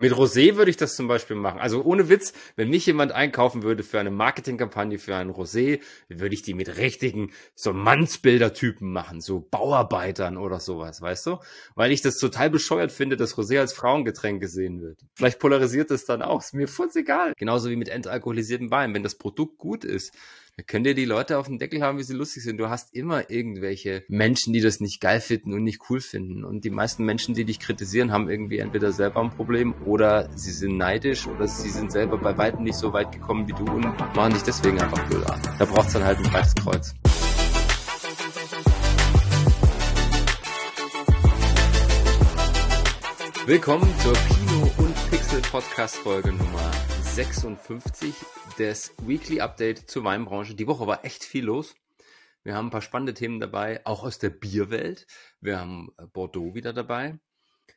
Mit Rosé würde ich das zum Beispiel machen. Also ohne Witz, wenn mich jemand einkaufen würde für eine Marketingkampagne für ein Rosé, würde ich die mit richtigen so Mannsbildertypen machen, so Bauarbeitern oder sowas, weißt du? Weil ich das total bescheuert finde, dass Rosé als Frauengetränk gesehen wird. Vielleicht polarisiert es dann auch. Ist mir furz egal. Genauso wie mit entalkoholisiertem Wein. Wenn das Produkt gut ist, könnt ihr die Leute auf dem Deckel haben, wie sie lustig sind. Du hast immer irgendwelche Menschen, die das nicht geil finden und nicht cool finden. Und die meisten Menschen, die dich kritisieren, haben irgendwie entweder selber ein Problem oder sie sind neidisch oder sie sind selber bei weitem nicht so weit gekommen wie du und machen dich deswegen einfach blöd an. Da braucht es dann halt ein breites Kreuz. Willkommen zur Kino- und Pixel-Podcast-Folge Nummer 56 des Weekly Update zur Weinbranche. Die Woche war echt viel los. Wir haben ein paar spannende Themen dabei, auch aus der Bierwelt. Wir haben Bordeaux wieder dabei.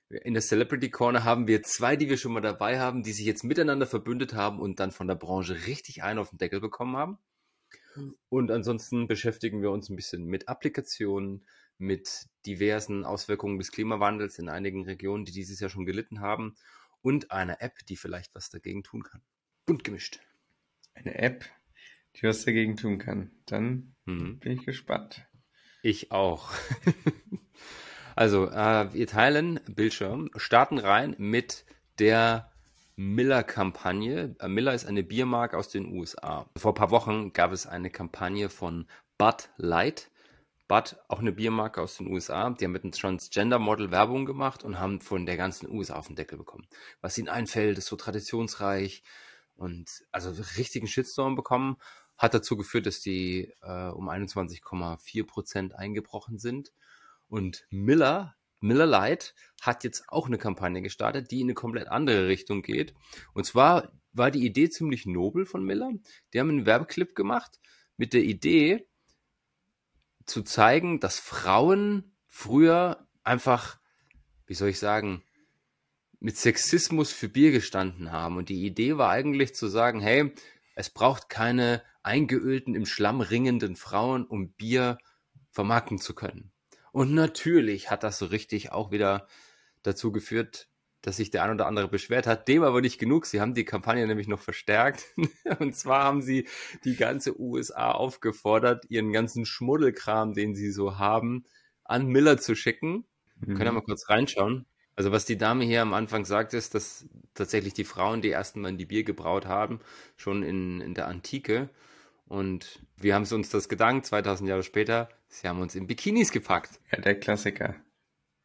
In der Celebrity Corner haben wir zwei, die wir schon mal dabei haben, die sich jetzt miteinander verbündet haben und dann von der Branche richtig einen auf den Deckel bekommen haben. Und ansonsten beschäftigen wir uns ein bisschen mit Applikationen, mit diversen Auswirkungen des Klimawandels in einigen Regionen, die dieses Jahr schon gelitten haben und einer App, die vielleicht was dagegen tun kann. Bunt gemischt. Eine App, die was dagegen tun kann. Dann mhm. bin ich gespannt. Ich auch. also, äh, wir teilen Bildschirm, starten rein mit der Miller-Kampagne. Äh, Miller ist eine Biermarke aus den USA. Vor ein paar Wochen gab es eine Kampagne von Bud Light. Bud, auch eine Biermarke aus den USA, die haben mit einem Transgender-Model Werbung gemacht und haben von der ganzen USA auf den Deckel bekommen. Was ihnen einfällt, ist so traditionsreich und also richtigen Shitstorm bekommen. Hat dazu geführt, dass die äh, um 21,4 Prozent eingebrochen sind. Und Miller, Miller Light, hat jetzt auch eine Kampagne gestartet, die in eine komplett andere Richtung geht. Und zwar war die Idee ziemlich nobel von Miller. Die haben einen Werbeclip gemacht mit der Idee, zu zeigen, dass Frauen früher einfach, wie soll ich sagen, mit Sexismus für Bier gestanden haben. Und die Idee war eigentlich zu sagen, hey, es braucht keine eingeölten, im Schlamm ringenden Frauen, um Bier vermarkten zu können. Und natürlich hat das so richtig auch wieder dazu geführt, dass sich der ein oder andere beschwert hat. Dem aber nicht genug. Sie haben die Kampagne nämlich noch verstärkt. Und zwar haben sie die ganze USA aufgefordert, ihren ganzen Schmuddelkram, den sie so haben, an Miller zu schicken. Mhm. Können wir mal kurz reinschauen. Also was die Dame hier am Anfang sagt, ist, dass tatsächlich die Frauen die ersten Mal die Bier gebraut haben, schon in, in der Antike. Und wir haben es uns das gedankt, 2000 Jahre später, sie haben uns in Bikinis gepackt. Ja, der Klassiker.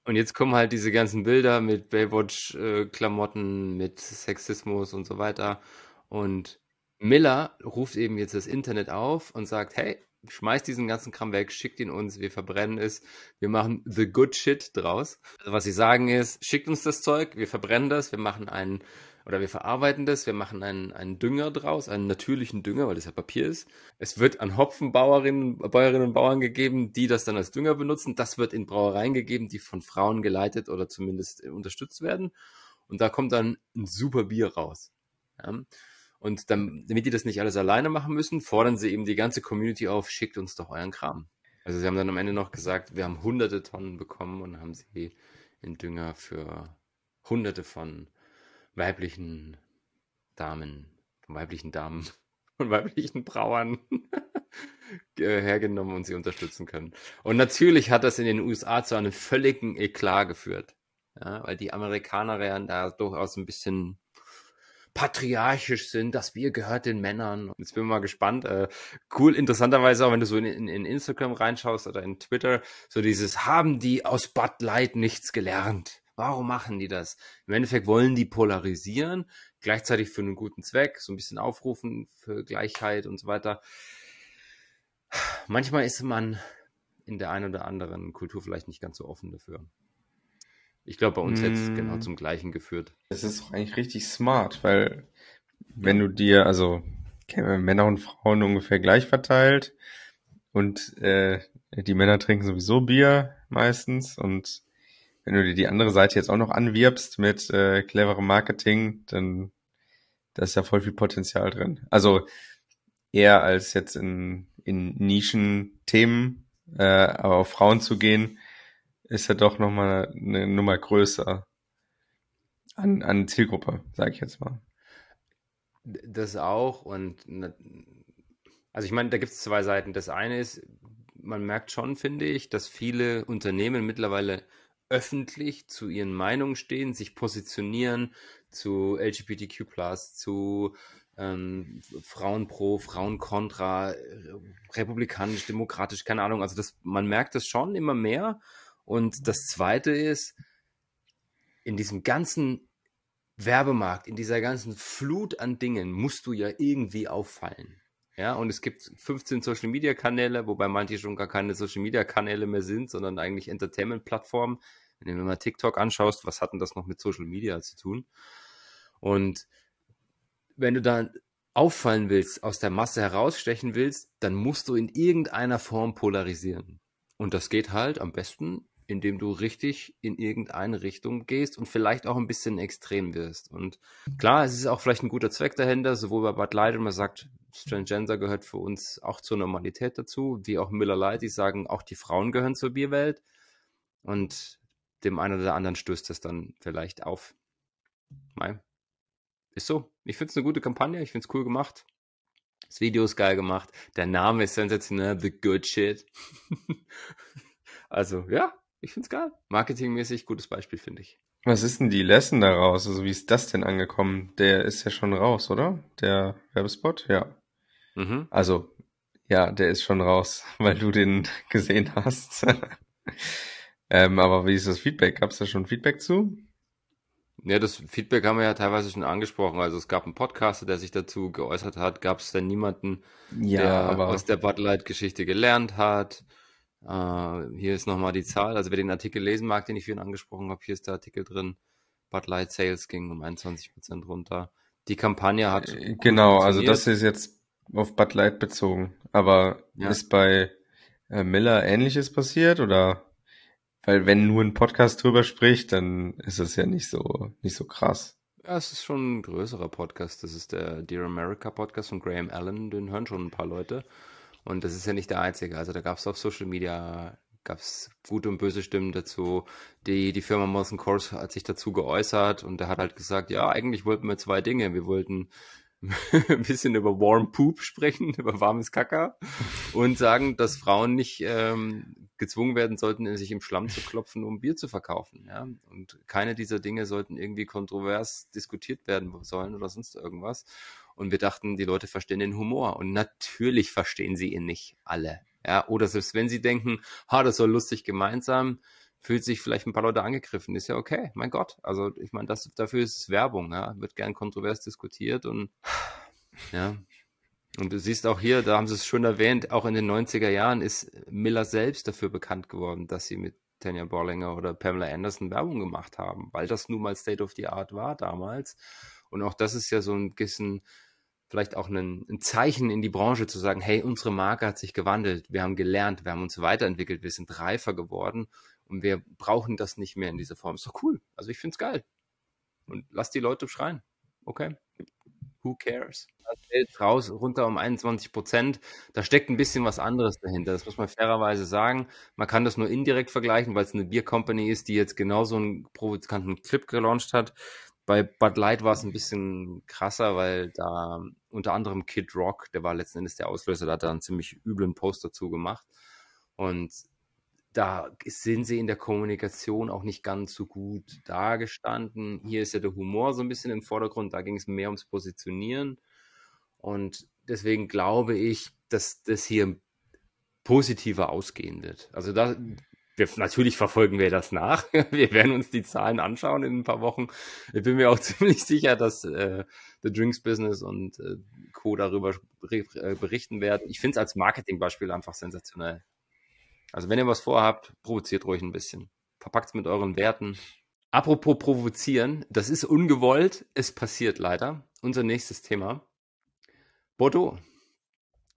Und jetzt kommen halt diese ganzen Bilder mit Baywatch-Klamotten, mit Sexismus und so weiter. Und Miller ruft eben jetzt das Internet auf und sagt, hey, schmeißt diesen ganzen Kram weg, schickt ihn uns, wir verbrennen es, wir machen the good shit draus. Also was sie sagen ist, schickt uns das Zeug, wir verbrennen das, wir machen einen oder wir verarbeiten das, wir machen einen, einen Dünger draus, einen natürlichen Dünger, weil das ja Papier ist. Es wird an Hopfenbauerinnen, Bäuerinnen und Bauern gegeben, die das dann als Dünger benutzen. Das wird in Brauereien gegeben, die von Frauen geleitet oder zumindest unterstützt werden. Und da kommt dann ein super Bier raus. Ja? Und dann, damit die das nicht alles alleine machen müssen, fordern sie eben die ganze Community auf, schickt uns doch euren Kram. Also sie haben dann am Ende noch gesagt, wir haben hunderte Tonnen bekommen und haben sie in Dünger für hunderte von weiblichen Damen, von weiblichen Damen, von weiblichen Brauern hergenommen und sie unterstützen können. Und natürlich hat das in den USA zu einem völligen Eklat geführt. Ja, weil die Amerikaner ja da durchaus ein bisschen patriarchisch sind, das Bier gehört den Männern. Jetzt bin ich mal gespannt. Äh, cool, interessanterweise auch, wenn du so in, in, in, Instagram reinschaust oder in Twitter, so dieses, haben die aus Bud Light nichts gelernt? Warum machen die das? Im Endeffekt wollen die polarisieren, gleichzeitig für einen guten Zweck, so ein bisschen aufrufen für Gleichheit und so weiter. Manchmal ist man in der einen oder anderen Kultur vielleicht nicht ganz so offen dafür. Ich glaube, bei uns mm. hätte es genau zum Gleichen geführt. Das ist doch eigentlich richtig smart, weil wenn du dir, also Männer und Frauen ungefähr gleich verteilt und äh, die Männer trinken sowieso Bier meistens und wenn du dir die andere Seite jetzt auch noch anwirbst mit äh, cleverem Marketing, dann da ist ja voll viel Potenzial drin. Also eher als jetzt in, in Nischen-Themen, äh, aber auf Frauen zu gehen, ist ja doch nochmal eine Nummer größer. an, an Zielgruppe, sage ich jetzt mal. Das auch und also ich meine, da gibt es zwei Seiten. Das eine ist, man merkt schon, finde ich, dass viele Unternehmen mittlerweile öffentlich zu ihren Meinungen stehen, sich positionieren zu LGBTQ+, zu ähm, Frauen pro, Frauen kontra, republikanisch, demokratisch, keine Ahnung. Also das, man merkt das schon immer mehr. Und das Zweite ist, in diesem ganzen Werbemarkt, in dieser ganzen Flut an Dingen musst du ja irgendwie auffallen. Ja, und es gibt 15 Social Media Kanäle, wobei manche schon gar keine Social Media Kanäle mehr sind, sondern eigentlich Entertainment Plattformen. Wenn du mal TikTok anschaust, was hat denn das noch mit Social Media zu tun? Und wenn du da auffallen willst, aus der Masse herausstechen willst, dann musst du in irgendeiner Form polarisieren. Und das geht halt am besten, indem du richtig in irgendeine Richtung gehst und vielleicht auch ein bisschen extrem wirst. Und klar, es ist auch vielleicht ein guter Zweck dahinter, sowohl bei Bud Light, und man sagt, Transgender gehört für uns auch zur Normalität dazu, wie auch Miller Lite, die sagen, auch die Frauen gehören zur Bierwelt. Und dem einen oder anderen stößt das dann vielleicht auf. Nein. Ist so. Ich finde es eine gute Kampagne, ich finde es cool gemacht. Das Video ist geil gemacht. Der Name ist sensationell, The Good Shit. also, ja, ich finde es geil. Marketingmäßig gutes Beispiel, finde ich. Was ist denn die Lesson daraus? Also wie ist das denn angekommen? Der ist ja schon raus, oder? Der Werbespot? Ja. Mhm. Also, ja, der ist schon raus, weil du den gesehen hast. ähm, aber wie ist das Feedback? Gab es da schon Feedback zu? Ja, das Feedback haben wir ja teilweise schon angesprochen. Also es gab einen Podcaster, der sich dazu geäußert hat. Gab es denn niemanden, ja, der aber... aus der Bud Light-Geschichte gelernt hat? Uh, hier ist nochmal die Zahl. Also wer den Artikel lesen mag, den ich vorhin angesprochen habe, hier ist der Artikel drin. Bud Light Sales ging um 21% runter. Die Kampagne hat. Äh, genau, also das ist jetzt auf Bud Light bezogen. Aber ja. ist bei äh, Miller ähnliches passiert oder? Weil wenn nur ein Podcast drüber spricht, dann ist es ja nicht so, nicht so krass. Ja, es ist schon ein größerer Podcast. Das ist der Dear America Podcast von Graham Allen. Den hören schon ein paar Leute. Und das ist ja nicht der einzige. Also da gab es auf Social Media gab es gute und böse Stimmen dazu. Die, die Firma Molson Course hat sich dazu geäußert und er hat halt gesagt, ja, eigentlich wollten wir zwei Dinge. Wir wollten ein bisschen über Warm Poop sprechen, über warmes Kacker und sagen, dass Frauen nicht ähm, gezwungen werden sollten, sich im Schlamm zu klopfen, um Bier zu verkaufen. Ja? Und keine dieser Dinge sollten irgendwie kontrovers diskutiert werden sollen oder sonst irgendwas. Und wir dachten, die Leute verstehen den Humor. Und natürlich verstehen sie ihn nicht alle. Ja, oder selbst wenn sie denken, ha, das soll lustig gemeint sein, fühlt sich vielleicht ein paar Leute angegriffen. Ist ja okay, mein Gott. Also ich meine, das dafür ist es Werbung, ja. Wird gern kontrovers diskutiert und ja. Und du siehst auch hier, da haben sie es schon erwähnt, auch in den 90er Jahren ist Miller selbst dafür bekannt geworden, dass sie mit Tanya Borlinger oder Pamela Anderson Werbung gemacht haben, weil das nun mal State of the Art war damals. Und auch das ist ja so ein bisschen vielleicht auch ein, ein, Zeichen in die Branche zu sagen, hey, unsere Marke hat sich gewandelt, wir haben gelernt, wir haben uns weiterentwickelt, wir sind reifer geworden und wir brauchen das nicht mehr in dieser Form. Ist doch cool. Also ich finde es geil. Und lass die Leute schreien. Okay. Who cares? Raus, runter um 21 Prozent. Da steckt ein bisschen was anderes dahinter. Das muss man fairerweise sagen. Man kann das nur indirekt vergleichen, weil es eine Beer Company ist, die jetzt genauso einen provokanten Clip gelauncht hat. Bei Bud Light war es ein bisschen krasser, weil da unter anderem Kid Rock, der war letzten Endes der Auslöser, da hat er einen ziemlich üblen Post dazu gemacht. Und da sind sie in der Kommunikation auch nicht ganz so gut dargestanden. Hier ist ja der Humor so ein bisschen im Vordergrund, da ging es mehr ums Positionieren. Und deswegen glaube ich, dass das hier positiver ausgehen wird. Also da, wir, natürlich verfolgen wir das nach. Wir werden uns die Zahlen anschauen in ein paar Wochen. Ich bin mir auch ziemlich sicher, dass äh, The Drinks Business und äh, Co. darüber äh, berichten werden. Ich finde es als Marketingbeispiel einfach sensationell. Also wenn ihr was vorhabt, provoziert ruhig ein bisschen. Verpackt es mit euren Werten. Apropos provozieren, das ist ungewollt, es passiert leider. Unser nächstes Thema. Bordeaux.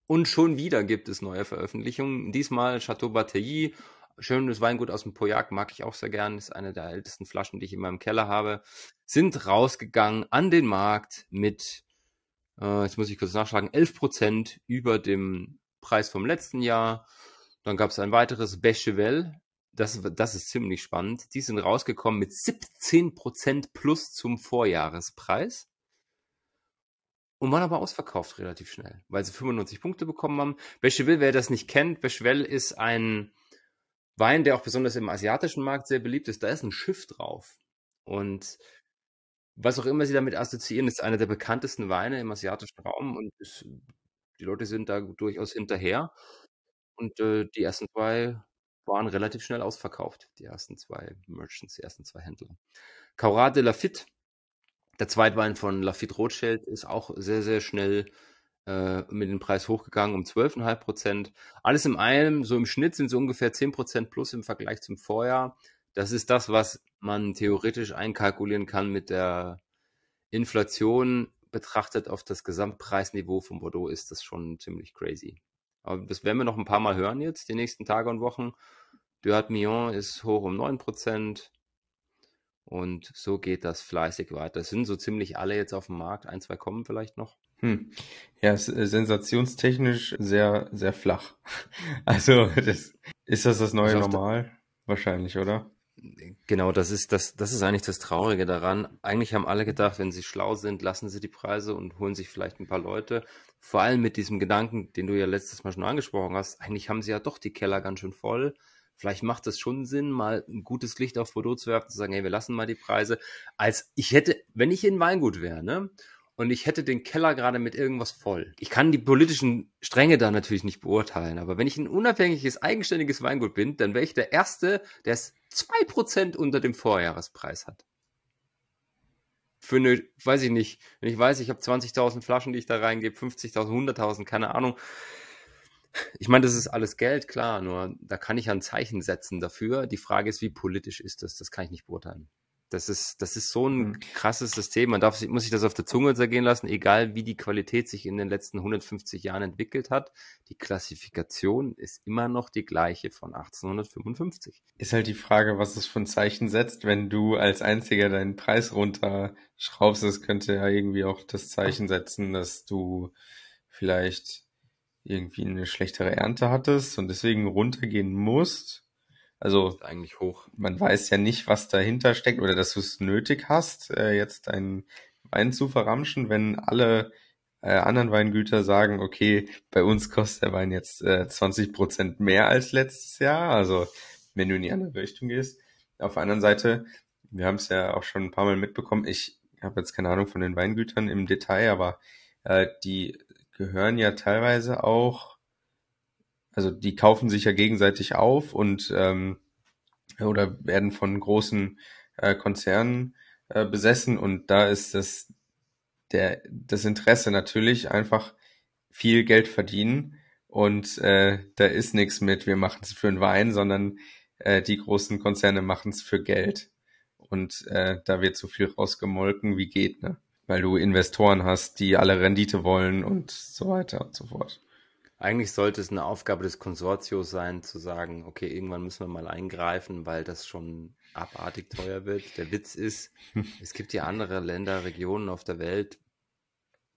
Und schon wieder gibt es neue Veröffentlichungen. Diesmal Chateau Batailly Schönes Weingut aus dem Pauillac mag ich auch sehr gern. Ist eine der ältesten Flaschen, die ich in meinem Keller habe. Sind rausgegangen an den Markt mit, äh, jetzt muss ich kurz nachschlagen, 11 Prozent über dem Preis vom letzten Jahr. Dann gab es ein weiteres Bechevel das, das ist ziemlich spannend. Die sind rausgekommen mit 17% plus zum Vorjahrespreis und waren aber ausverkauft relativ schnell, weil sie 95 Punkte bekommen haben. Bechevel, wer das nicht kennt, Bechevel ist ein Wein, der auch besonders im asiatischen Markt sehr beliebt ist. Da ist ein Schiff drauf. Und was auch immer sie damit assoziieren, ist einer der bekanntesten Weine im asiatischen Raum und ist, die Leute sind da durchaus hinterher. Und äh, die ersten zwei waren relativ schnell ausverkauft, die ersten zwei Merchants, die ersten zwei Händler. Caurat de Lafitte der Zweitwein von Lafitte Rothschild ist auch sehr, sehr schnell äh, mit dem Preis hochgegangen um 12,5 Prozent. Alles in allem, so im Schnitt sind es ungefähr 10 Prozent plus im Vergleich zum Vorjahr. Das ist das, was man theoretisch einkalkulieren kann mit der Inflation betrachtet auf das Gesamtpreisniveau von Bordeaux ist das schon ziemlich crazy. Aber das werden wir noch ein paar Mal hören jetzt, die nächsten Tage und Wochen. Duat Millon ist hoch um 9%. Und so geht das fleißig weiter. Es sind so ziemlich alle jetzt auf dem Markt. Ein, zwei kommen vielleicht noch. Hm. Ja, äh, sensationstechnisch sehr, sehr flach. Also, das, ist das das neue also Normal? Wahrscheinlich, oder? Genau, das ist das, das ist eigentlich das Traurige daran. Eigentlich haben alle gedacht, wenn sie schlau sind, lassen sie die Preise und holen sich vielleicht ein paar Leute. Vor allem mit diesem Gedanken, den du ja letztes Mal schon angesprochen hast. Eigentlich haben sie ja doch die Keller ganz schön voll vielleicht macht es schon Sinn, mal ein gutes Licht auf Bordeaux zu werfen, zu sagen, hey, wir lassen mal die Preise. Als ich hätte, wenn ich in Weingut wäre, ne? Und ich hätte den Keller gerade mit irgendwas voll. Ich kann die politischen Stränge da natürlich nicht beurteilen, aber wenn ich ein unabhängiges, eigenständiges Weingut bin, dann wäre ich der Erste, der es 2% unter dem Vorjahrespreis hat. Für eine, weiß ich nicht, wenn ich weiß, ich habe 20.000 Flaschen, die ich da reingebe, 50.000, 100.000, keine Ahnung, ich meine, das ist alles Geld, klar, nur da kann ich ein Zeichen setzen dafür. Die Frage ist, wie politisch ist das? Das kann ich nicht beurteilen. Das ist, das ist so ein mhm. krasses System. Man darf, muss sich das auf der Zunge zergehen lassen, egal wie die Qualität sich in den letzten 150 Jahren entwickelt hat. Die Klassifikation ist immer noch die gleiche von 1855. Ist halt die Frage, was es für ein Zeichen setzt, wenn du als Einziger deinen Preis runterschraubst. Das könnte ja irgendwie auch das Zeichen setzen, dass du vielleicht irgendwie eine schlechtere Ernte hattest und deswegen runtergehen musst. Also eigentlich hoch. Man weiß ja nicht, was dahinter steckt oder dass du es nötig hast, äh, jetzt deinen Wein zu verramschen, wenn alle äh, anderen Weingüter sagen, okay, bei uns kostet der Wein jetzt äh, 20 Prozent mehr als letztes Jahr. Also wenn du in die andere Richtung gehst. Auf der anderen Seite, wir haben es ja auch schon ein paar Mal mitbekommen. Ich habe jetzt keine Ahnung von den Weingütern im Detail, aber äh, die gehören ja teilweise auch, also die kaufen sich ja gegenseitig auf und ähm, oder werden von großen äh, Konzernen äh, besessen und da ist das der das Interesse natürlich einfach viel Geld verdienen und äh, da ist nichts mit wir machen es für einen Wein, sondern äh, die großen Konzerne machen es für Geld und äh, da wird so viel rausgemolken wie geht ne weil du Investoren hast, die alle Rendite wollen und so weiter und so fort. Eigentlich sollte es eine Aufgabe des Konsortiums sein, zu sagen, okay, irgendwann müssen wir mal eingreifen, weil das schon abartig teuer wird. Der Witz ist, es gibt ja andere Länder, Regionen auf der Welt,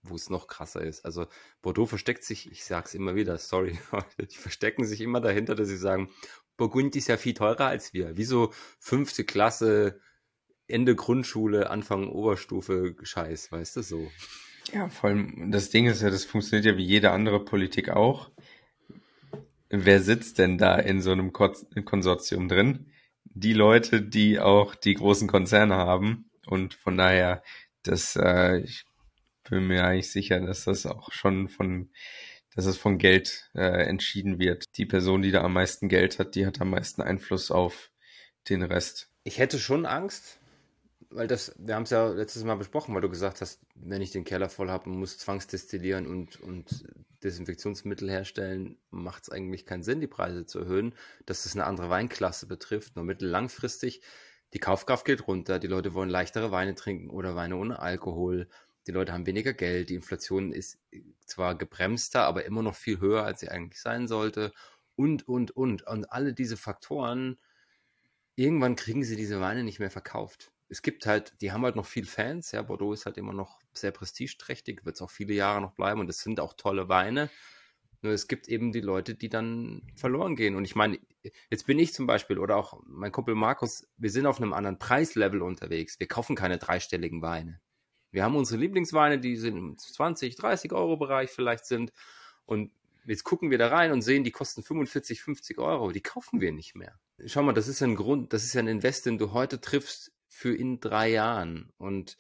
wo es noch krasser ist. Also Bordeaux versteckt sich, ich sage es immer wieder, sorry, die verstecken sich immer dahinter, dass sie sagen, Burgund ist ja viel teurer als wir. Wieso fünfte Klasse Ende Grundschule, Anfang Oberstufe Scheiß, weißt du so. Ja, vor allem das Ding ist ja, das funktioniert ja wie jede andere Politik auch. Wer sitzt denn da in so einem Konsortium drin? Die Leute, die auch die großen Konzerne haben. Und von daher, das, äh, ich bin mir eigentlich sicher, dass das auch schon von, dass es von Geld äh, entschieden wird. Die Person, die da am meisten Geld hat, die hat am meisten Einfluss auf den Rest. Ich hätte schon Angst, weil das, wir haben es ja letztes Mal besprochen, weil du gesagt hast, wenn ich den Keller voll habe und muss zwangsdestillieren und, und Desinfektionsmittel herstellen, macht es eigentlich keinen Sinn, die Preise zu erhöhen, dass es eine andere Weinklasse betrifft. Nur mittellangfristig, die Kaufkraft geht runter, die Leute wollen leichtere Weine trinken oder Weine ohne Alkohol, die Leute haben weniger Geld, die Inflation ist zwar gebremster, aber immer noch viel höher, als sie eigentlich sein sollte und, und, und. Und alle diese Faktoren, irgendwann kriegen sie diese Weine nicht mehr verkauft es gibt halt, die haben halt noch viel Fans, ja, Bordeaux ist halt immer noch sehr prestigeträchtig, wird es auch viele Jahre noch bleiben und es sind auch tolle Weine. Nur es gibt eben die Leute, die dann verloren gehen. Und ich meine, jetzt bin ich zum Beispiel oder auch mein Kumpel Markus, wir sind auf einem anderen Preislevel unterwegs. Wir kaufen keine dreistelligen Weine. Wir haben unsere Lieblingsweine, die sind im 20, 30 Euro Bereich vielleicht sind. Und jetzt gucken wir da rein und sehen, die kosten 45, 50 Euro. Die kaufen wir nicht mehr. Schau mal, das ist ein Grund, das ist ja ein Invest, den du heute triffst für in drei Jahren. Und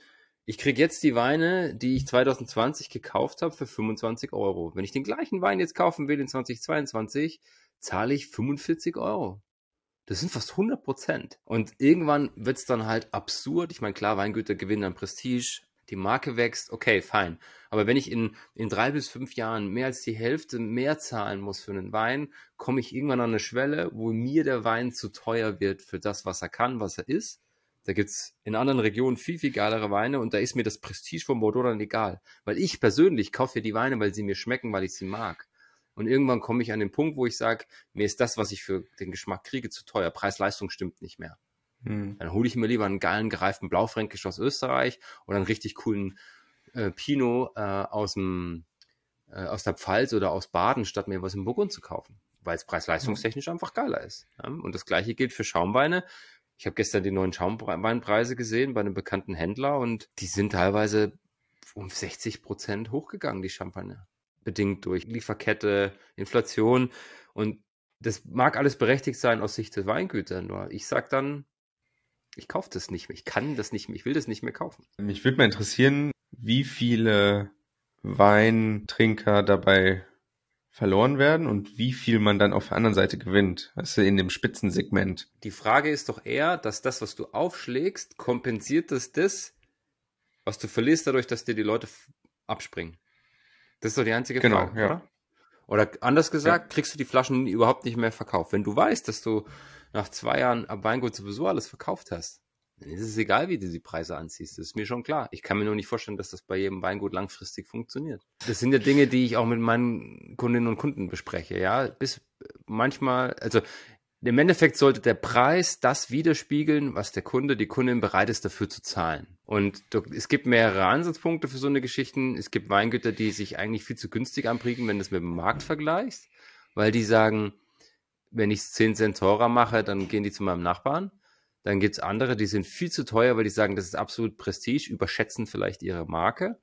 ich kriege jetzt die Weine, die ich 2020 gekauft habe, für 25 Euro. Wenn ich den gleichen Wein jetzt kaufen will in 2022, zahle ich 45 Euro. Das sind fast 100 Prozent. Und irgendwann wird es dann halt absurd. Ich meine, klar, Weingüter gewinnen an Prestige, die Marke wächst, okay, fein. Aber wenn ich in, in drei bis fünf Jahren mehr als die Hälfte mehr zahlen muss für einen Wein, komme ich irgendwann an eine Schwelle, wo mir der Wein zu teuer wird für das, was er kann, was er ist. Da gibt's in anderen Regionen viel, viel geilere Weine und da ist mir das Prestige von Bordeaux dann egal. Weil ich persönlich kaufe ja die Weine, weil sie mir schmecken, weil ich sie mag. Und irgendwann komme ich an den Punkt, wo ich sage, mir ist das, was ich für den Geschmack kriege, zu teuer. Preis-Leistung stimmt nicht mehr. Hm. Dann hole ich mir lieber einen geilen, gereiften Blaufränkisch aus Österreich oder einen richtig coolen äh, Pinot äh, aus, dem, äh, aus der Pfalz oder aus Baden, statt mir was im Burgund zu kaufen. Weil es preis-leistungstechnisch einfach geiler ist. Ja? Und das gleiche gilt für Schaumweine. Ich habe gestern die neuen Schaumweinpreise gesehen bei einem bekannten Händler und die sind teilweise um 60 Prozent hochgegangen, die Champagner. Bedingt durch Lieferkette, Inflation und das mag alles berechtigt sein aus Sicht der Weingüter, nur ich sag dann, ich kaufe das nicht mehr. Ich kann das nicht mehr. Ich will das nicht mehr kaufen. Mich würde mal interessieren, wie viele Weintrinker dabei verloren werden und wie viel man dann auf der anderen Seite gewinnt, also in dem Spitzensegment. Die Frage ist doch eher, dass das, was du aufschlägst, kompensiert das das, was du verlierst dadurch, dass dir die Leute abspringen. Das ist doch die einzige genau, Frage, ja. oder? Oder anders gesagt, ja. kriegst du die Flaschen überhaupt nicht mehr verkauft. Wenn du weißt, dass du nach zwei Jahren am Weingut sowieso alles verkauft hast, dann ist es egal, wie du die Preise anziehst. Das ist mir schon klar. Ich kann mir nur nicht vorstellen, dass das bei jedem Weingut langfristig funktioniert. Das sind ja Dinge, die ich auch mit meinen Kundinnen und Kunden bespreche. Ja, bis manchmal, also im Endeffekt sollte der Preis das widerspiegeln, was der Kunde, die Kundin bereit ist, dafür zu zahlen. Und es gibt mehrere Ansatzpunkte für so eine Geschichten. Es gibt Weingüter, die sich eigentlich viel zu günstig anbieten, wenn du es mit dem Markt vergleichst, weil die sagen, wenn ich es 10 Cent teurer mache, dann gehen die zu meinem Nachbarn. Dann gibt es andere, die sind viel zu teuer, weil die sagen, das ist absolut Prestige, überschätzen vielleicht ihre Marke.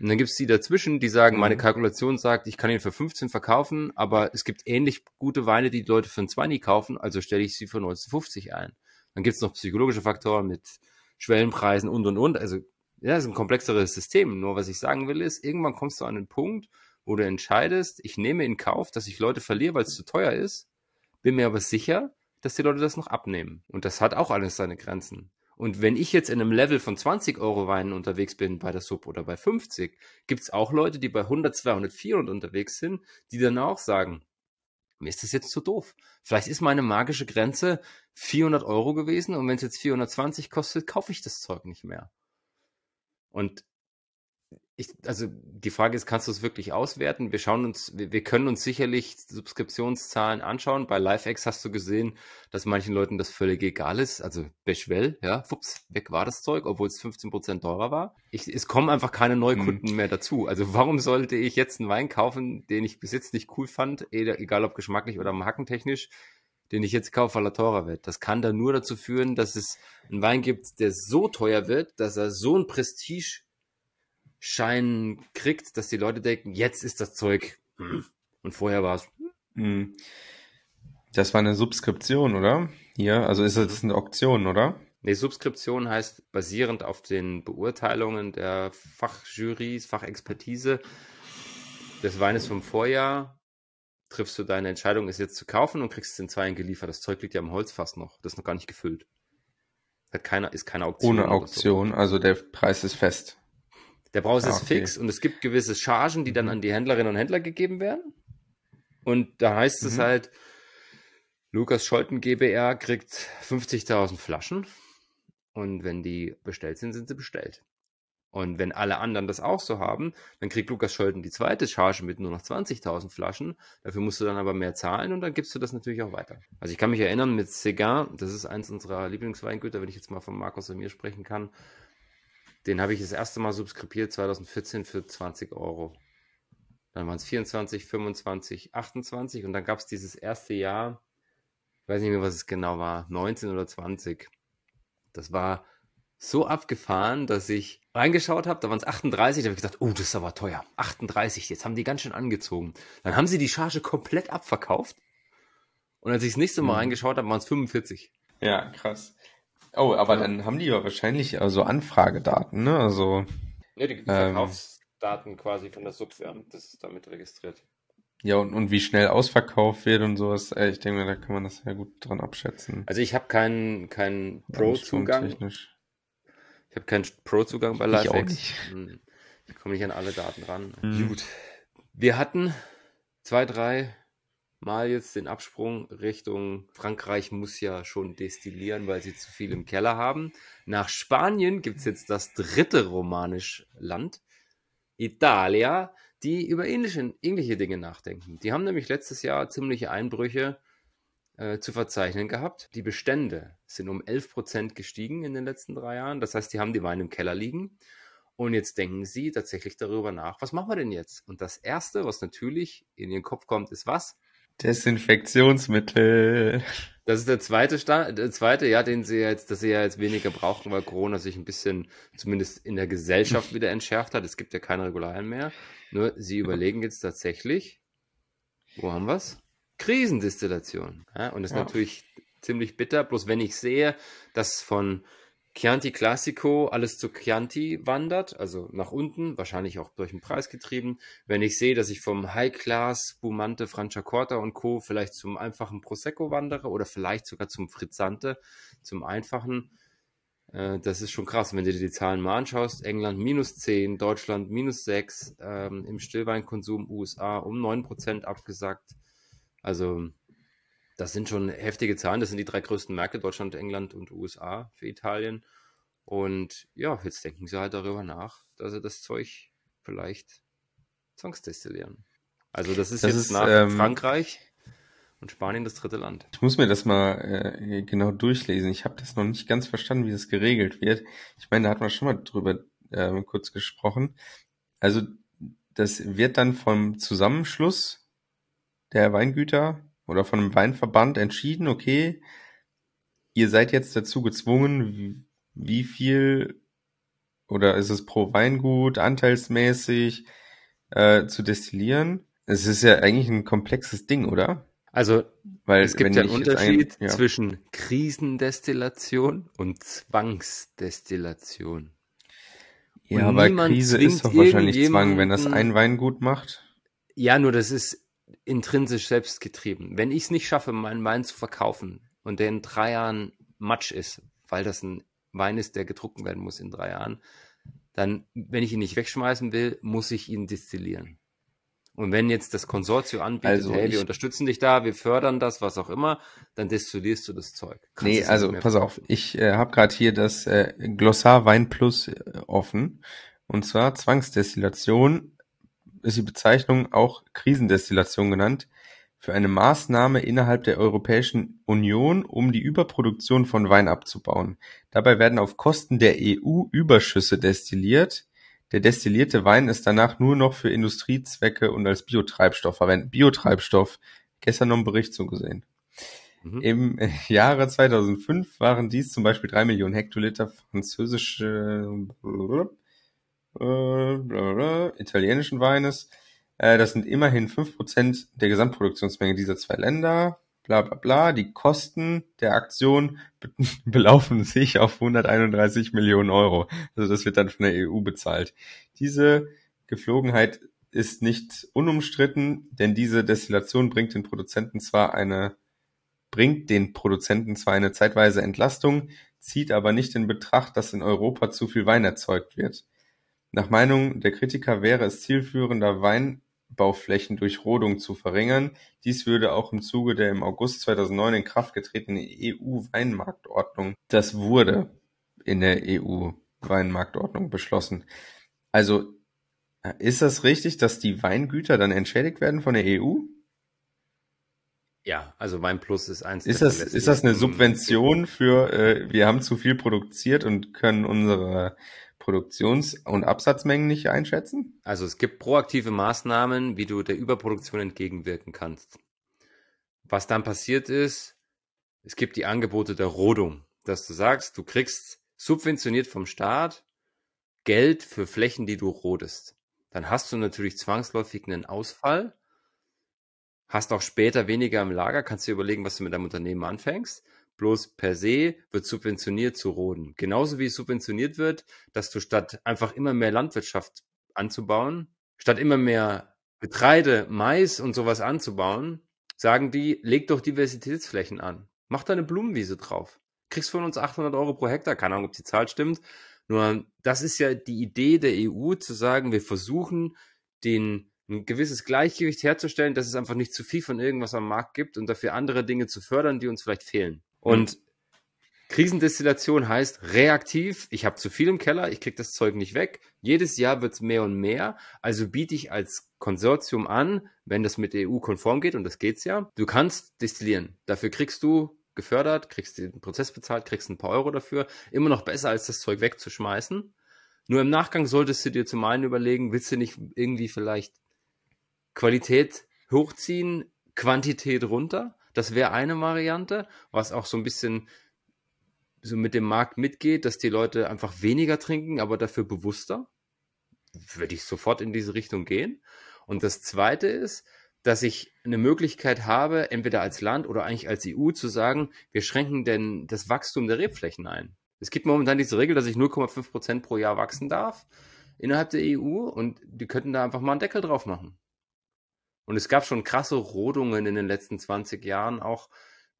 Und dann gibt es die dazwischen, die sagen, mhm. meine Kalkulation sagt, ich kann ihn für 15 verkaufen, aber es gibt ähnlich gute Weine, die die Leute für ein 20 kaufen, also stelle ich sie für 1950 ein. Dann gibt es noch psychologische Faktoren mit Schwellenpreisen und und und. Also ja, das ist ein komplexeres System. Nur was ich sagen will ist, irgendwann kommst du an den Punkt, wo du entscheidest, ich nehme in Kauf, dass ich Leute verliere, weil es zu teuer ist, bin mir aber sicher, dass die Leute das noch abnehmen. Und das hat auch alles seine Grenzen. Und wenn ich jetzt in einem Level von 20 Euro Weinen unterwegs bin bei der Sub oder bei 50, gibt es auch Leute, die bei 100, 200, 400 unterwegs sind, die dann auch sagen, mir ist das jetzt zu doof. Vielleicht ist meine magische Grenze 400 Euro gewesen und wenn es jetzt 420 kostet, kaufe ich das Zeug nicht mehr. Und ich, also die Frage ist, kannst du es wirklich auswerten? Wir schauen uns, wir, wir können uns sicherlich Subskriptionszahlen anschauen. Bei LiveX hast du gesehen, dass manchen Leuten das völlig egal ist. Also Beschwell, ja, fups, weg war das Zeug, obwohl es 15% teurer war. Ich, es kommen einfach keine Neukunden mhm. mehr dazu. Also warum sollte ich jetzt einen Wein kaufen, den ich bis jetzt nicht cool fand, egal ob geschmacklich oder hackentechnisch, den ich jetzt kaufe, weil er teurer wird. Das kann dann nur dazu führen, dass es einen Wein gibt, der so teuer wird, dass er so ein Prestige Schein kriegt, dass die Leute denken, jetzt ist das Zeug. Und vorher war es. Hm. Das war eine Subskription, oder? Hier, also ist das eine Auktion, oder? Nee, Subskription heißt basierend auf den Beurteilungen der Fachjurys, Fachexpertise des Weines vom Vorjahr triffst du deine Entscheidung, es jetzt zu kaufen und kriegst es in zwei geliefert. Das Zeug liegt ja im Holzfass noch. Das ist noch gar nicht gefüllt. Hat keiner, ist keine Auktion. Ohne Auktion, so. also der Preis ist fest. Der Preis ah, ist okay. fix und es gibt gewisse Chargen, die dann mhm. an die Händlerinnen und Händler gegeben werden. Und da heißt mhm. es halt, Lukas Scholten GBR kriegt 50.000 Flaschen und wenn die bestellt sind, sind sie bestellt. Und wenn alle anderen das auch so haben, dann kriegt Lukas Scholten die zweite Charge mit nur noch 20.000 Flaschen. Dafür musst du dann aber mehr zahlen und dann gibst du das natürlich auch weiter. Also ich kann mich erinnern mit Segan, das ist eins unserer Lieblingsweingüter, wenn ich jetzt mal von Markus und mir sprechen kann. Den habe ich das erste Mal subskribiert 2014 für 20 Euro. dann waren es 24, 25, 28 und dann gab es dieses erste Jahr, ich weiß nicht mehr, was es genau war, 19 oder 20. Das war so abgefahren, dass ich reingeschaut habe, da waren es 38, da habe ich gesagt, oh, das ist aber teuer. 38, jetzt haben die ganz schön angezogen. Dann haben sie die Charge komplett abverkauft. Und als ich das nächste Mal mhm. reingeschaut habe, waren es 45. Ja, krass. Oh, aber ja. dann haben die ja wahrscheinlich also Anfragedaten, ne? Also. Ne, die, die ähm, Verkaufsdaten quasi von der Subfirma, das ist damit registriert. Ja, und, und wie schnell ausverkauft wird und sowas, äh, ich denke, da kann man das ja gut dran abschätzen. Also ich habe keinen keinen Pro-Zugang. Ich habe keinen Pro-Zugang bei LiveX. Ich, hm. ich komme nicht an alle Daten ran. Mhm. Gut. Wir hatten zwei, drei Mal jetzt den Absprung Richtung Frankreich muss ja schon destillieren, weil sie zu viel im Keller haben. Nach Spanien gibt es jetzt das dritte romanisch Land, Italia, die über ähnliche, ähnliche Dinge nachdenken. Die haben nämlich letztes Jahr ziemliche Einbrüche äh, zu verzeichnen gehabt. Die Bestände sind um 11% gestiegen in den letzten drei Jahren. Das heißt, die haben die Weine im Keller liegen. Und jetzt denken sie tatsächlich darüber nach, was machen wir denn jetzt? Und das Erste, was natürlich in ihren Kopf kommt, ist was? Desinfektionsmittel. Das ist der zweite Stand, der zweite, ja, den sie jetzt, dass sie ja jetzt weniger brauchen, weil Corona sich ein bisschen, zumindest in der Gesellschaft wieder entschärft hat. Es gibt ja keine Regularien mehr. Nur sie überlegen jetzt tatsächlich, wo haben wir's? Krisendistillation. Ja, und das ist ja. natürlich ziemlich bitter. Bloß wenn ich sehe, dass von Chianti Classico alles zu Chianti wandert, also nach unten, wahrscheinlich auch durch den Preis getrieben. Wenn ich sehe, dass ich vom High Class Bumante, Franciacorta und Co. vielleicht zum einfachen Prosecco wandere oder vielleicht sogar zum Frizzante, zum einfachen, äh, das ist schon krass, wenn du dir die Zahlen mal anschaust. England minus 10, Deutschland minus 6, ähm, im Stillweinkonsum USA um 9% abgesackt. Also das sind schon heftige Zahlen. Das sind die drei größten Märkte, Deutschland, England und USA für Italien. Und ja, jetzt denken sie halt darüber nach, dass sie das Zeug vielleicht zwangsdestillieren. Also das ist das jetzt ist, nach ähm, Frankreich und Spanien das dritte Land. Ich muss mir das mal äh, genau durchlesen. Ich habe das noch nicht ganz verstanden, wie das geregelt wird. Ich meine, da hat man schon mal drüber äh, kurz gesprochen. Also das wird dann vom Zusammenschluss der Weingüter oder von einem Weinverband entschieden, okay, ihr seid jetzt dazu gezwungen, wie, wie viel oder ist es pro Weingut anteilsmäßig äh, zu destillieren? Es ist ja eigentlich ein komplexes Ding, oder? Also Weil, es gibt ja einen Unterschied ein, ja. zwischen Krisendestillation und Zwangsdestillation. Ja, und aber Krise ist doch wahrscheinlich Zwang, wenn das ein Weingut macht. Ja, nur das ist intrinsisch selbst getrieben. Wenn ich es nicht schaffe, meinen Wein zu verkaufen und der in drei Jahren Matsch ist, weil das ein Wein ist, der gedruckt werden muss in drei Jahren, dann, wenn ich ihn nicht wegschmeißen will, muss ich ihn destillieren. Und wenn jetzt das Konsortium anbietet, also hey, wir unterstützen dich da, wir fördern das, was auch immer, dann destillierst du das Zeug. Kannst nee, also pass auf, ich äh, habe gerade hier das äh, Glossar Wein Plus äh, offen. Und zwar Zwangsdestillation ist die Bezeichnung auch Krisendestillation genannt, für eine Maßnahme innerhalb der Europäischen Union, um die Überproduktion von Wein abzubauen. Dabei werden auf Kosten der EU Überschüsse destilliert. Der destillierte Wein ist danach nur noch für Industriezwecke und als Biotreibstoff verwendet. Biotreibstoff, gestern noch einen Bericht zugesehen. Mhm. Im Jahre 2005 waren dies zum Beispiel drei Millionen Hektoliter französische äh, italienischen Weines. Äh, das sind immerhin fünf Prozent der Gesamtproduktionsmenge dieser zwei Länder. Bla bla bla. Die Kosten der Aktion be belaufen sich auf 131 Millionen Euro. Also das wird dann von der EU bezahlt. Diese Geflogenheit ist nicht unumstritten, denn diese Destillation bringt den Produzenten zwar eine bringt den Produzenten zwar eine zeitweise Entlastung, zieht aber nicht in Betracht, dass in Europa zu viel Wein erzeugt wird. Nach Meinung der Kritiker wäre es zielführender, Weinbauflächen durch Rodung zu verringern, dies würde auch im Zuge der im August 2009 in Kraft getretenen EU-Weinmarktordnung das wurde in der EU-Weinmarktordnung beschlossen. Also ist das richtig, dass die Weingüter dann entschädigt werden von der EU? Ja, also Weinplus ist eins. Ist das, ist das eine Subvention für, äh, wir haben zu viel produziert und können unsere Produktions- und Absatzmengen nicht einschätzen? Also es gibt proaktive Maßnahmen, wie du der Überproduktion entgegenwirken kannst. Was dann passiert ist, es gibt die Angebote der Rodung, dass du sagst, du kriegst subventioniert vom Staat Geld für Flächen, die du rodest. Dann hast du natürlich zwangsläufig einen Ausfall, hast auch später weniger im Lager, kannst dir überlegen, was du mit deinem Unternehmen anfängst. Bloß per se wird subventioniert zu roden. Genauso wie es subventioniert wird, dass du statt einfach immer mehr Landwirtschaft anzubauen, statt immer mehr Getreide, Mais und sowas anzubauen, sagen die, leg doch Diversitätsflächen an. Mach da eine Blumenwiese drauf. Kriegst von uns 800 Euro pro Hektar. Keine Ahnung, ob die Zahl stimmt. Nur das ist ja die Idee der EU, zu sagen, wir versuchen, den, ein gewisses Gleichgewicht herzustellen, dass es einfach nicht zu viel von irgendwas am Markt gibt und dafür andere Dinge zu fördern, die uns vielleicht fehlen. Und Krisendestillation heißt reaktiv, ich habe zu viel im Keller, ich kriege das Zeug nicht weg. Jedes Jahr wird es mehr und mehr. Also biete ich als Konsortium an, wenn das mit EU konform geht, und das geht's ja, du kannst destillieren. Dafür kriegst du gefördert, kriegst den Prozess bezahlt, kriegst ein paar Euro dafür. Immer noch besser, als das Zeug wegzuschmeißen. Nur im Nachgang solltest du dir zum einen überlegen, willst du nicht irgendwie vielleicht Qualität hochziehen, Quantität runter? Das wäre eine Variante, was auch so ein bisschen so mit dem Markt mitgeht, dass die Leute einfach weniger trinken, aber dafür bewusster. Würde ich sofort in diese Richtung gehen. Und das zweite ist, dass ich eine Möglichkeit habe, entweder als Land oder eigentlich als EU zu sagen, wir schränken denn das Wachstum der Rebflächen ein. Es gibt momentan diese Regel, dass ich 0,5 Prozent pro Jahr wachsen darf innerhalb der EU und die könnten da einfach mal einen Deckel drauf machen. Und es gab schon krasse Rodungen in den letzten 20 Jahren auch,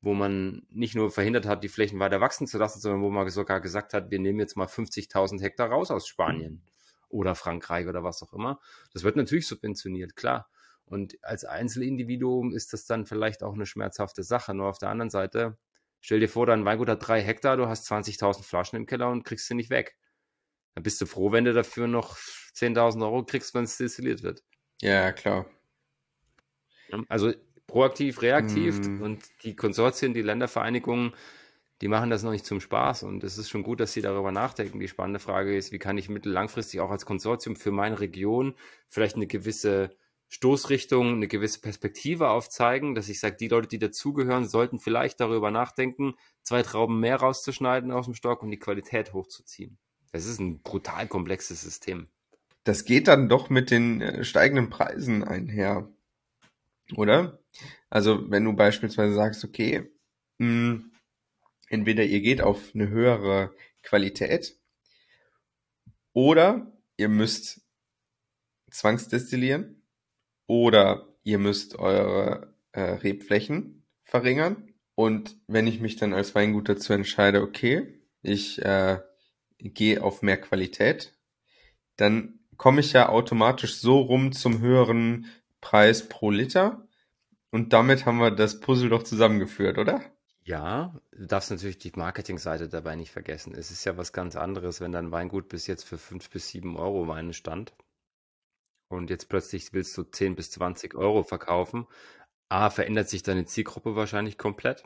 wo man nicht nur verhindert hat, die Flächen weiter wachsen zu lassen, sondern wo man sogar gesagt hat, wir nehmen jetzt mal 50.000 Hektar raus aus Spanien oder Frankreich oder was auch immer. Das wird natürlich subventioniert, klar. Und als Einzelindividuum ist das dann vielleicht auch eine schmerzhafte Sache. Nur auf der anderen Seite, stell dir vor, dein Weingut hat drei Hektar, du hast 20.000 Flaschen im Keller und kriegst sie nicht weg. Dann bist du froh, wenn du dafür noch 10.000 Euro kriegst, wenn es destilliert wird. Ja, klar. Also proaktiv, reaktiv Mm. und die Konsortien, die Ländervereinigungen, die machen das noch nicht zum Spaß und es ist schon gut, dass sie darüber nachdenken. Die spannende Frage ist, wie kann ich mittellangfristig auch als Konsortium für meine Region vielleicht eine gewisse Stoßrichtung, eine gewisse Perspektive aufzeigen, dass ich sage, die Leute, die dazugehören, sollten vielleicht darüber nachdenken, zwei Trauben mehr rauszuschneiden aus dem Stock und die Qualität hochzuziehen. Das ist ein brutal komplexes System. Das geht dann doch mit den äh, steigenden Preisen einher, oder? Also wenn du beispielsweise sagst, okay, mh, entweder ihr geht auf eine höhere Qualität oder ihr müsst zwangsdestillieren oder ihr müsst eure äh, Rebflächen verringern. Und wenn ich mich dann als Weingut dazu entscheide, okay, ich äh, gehe auf mehr Qualität, dann komme ich ja automatisch so rum zum höheren Preis pro Liter. Und damit haben wir das Puzzle doch zusammengeführt, oder? Ja, du darfst natürlich die Marketingseite dabei nicht vergessen. Es ist ja was ganz anderes, wenn dein Weingut bis jetzt für fünf bis sieben Euro Weine stand und jetzt plötzlich willst du 10 bis 20 Euro verkaufen. A, verändert sich deine Zielgruppe wahrscheinlich komplett.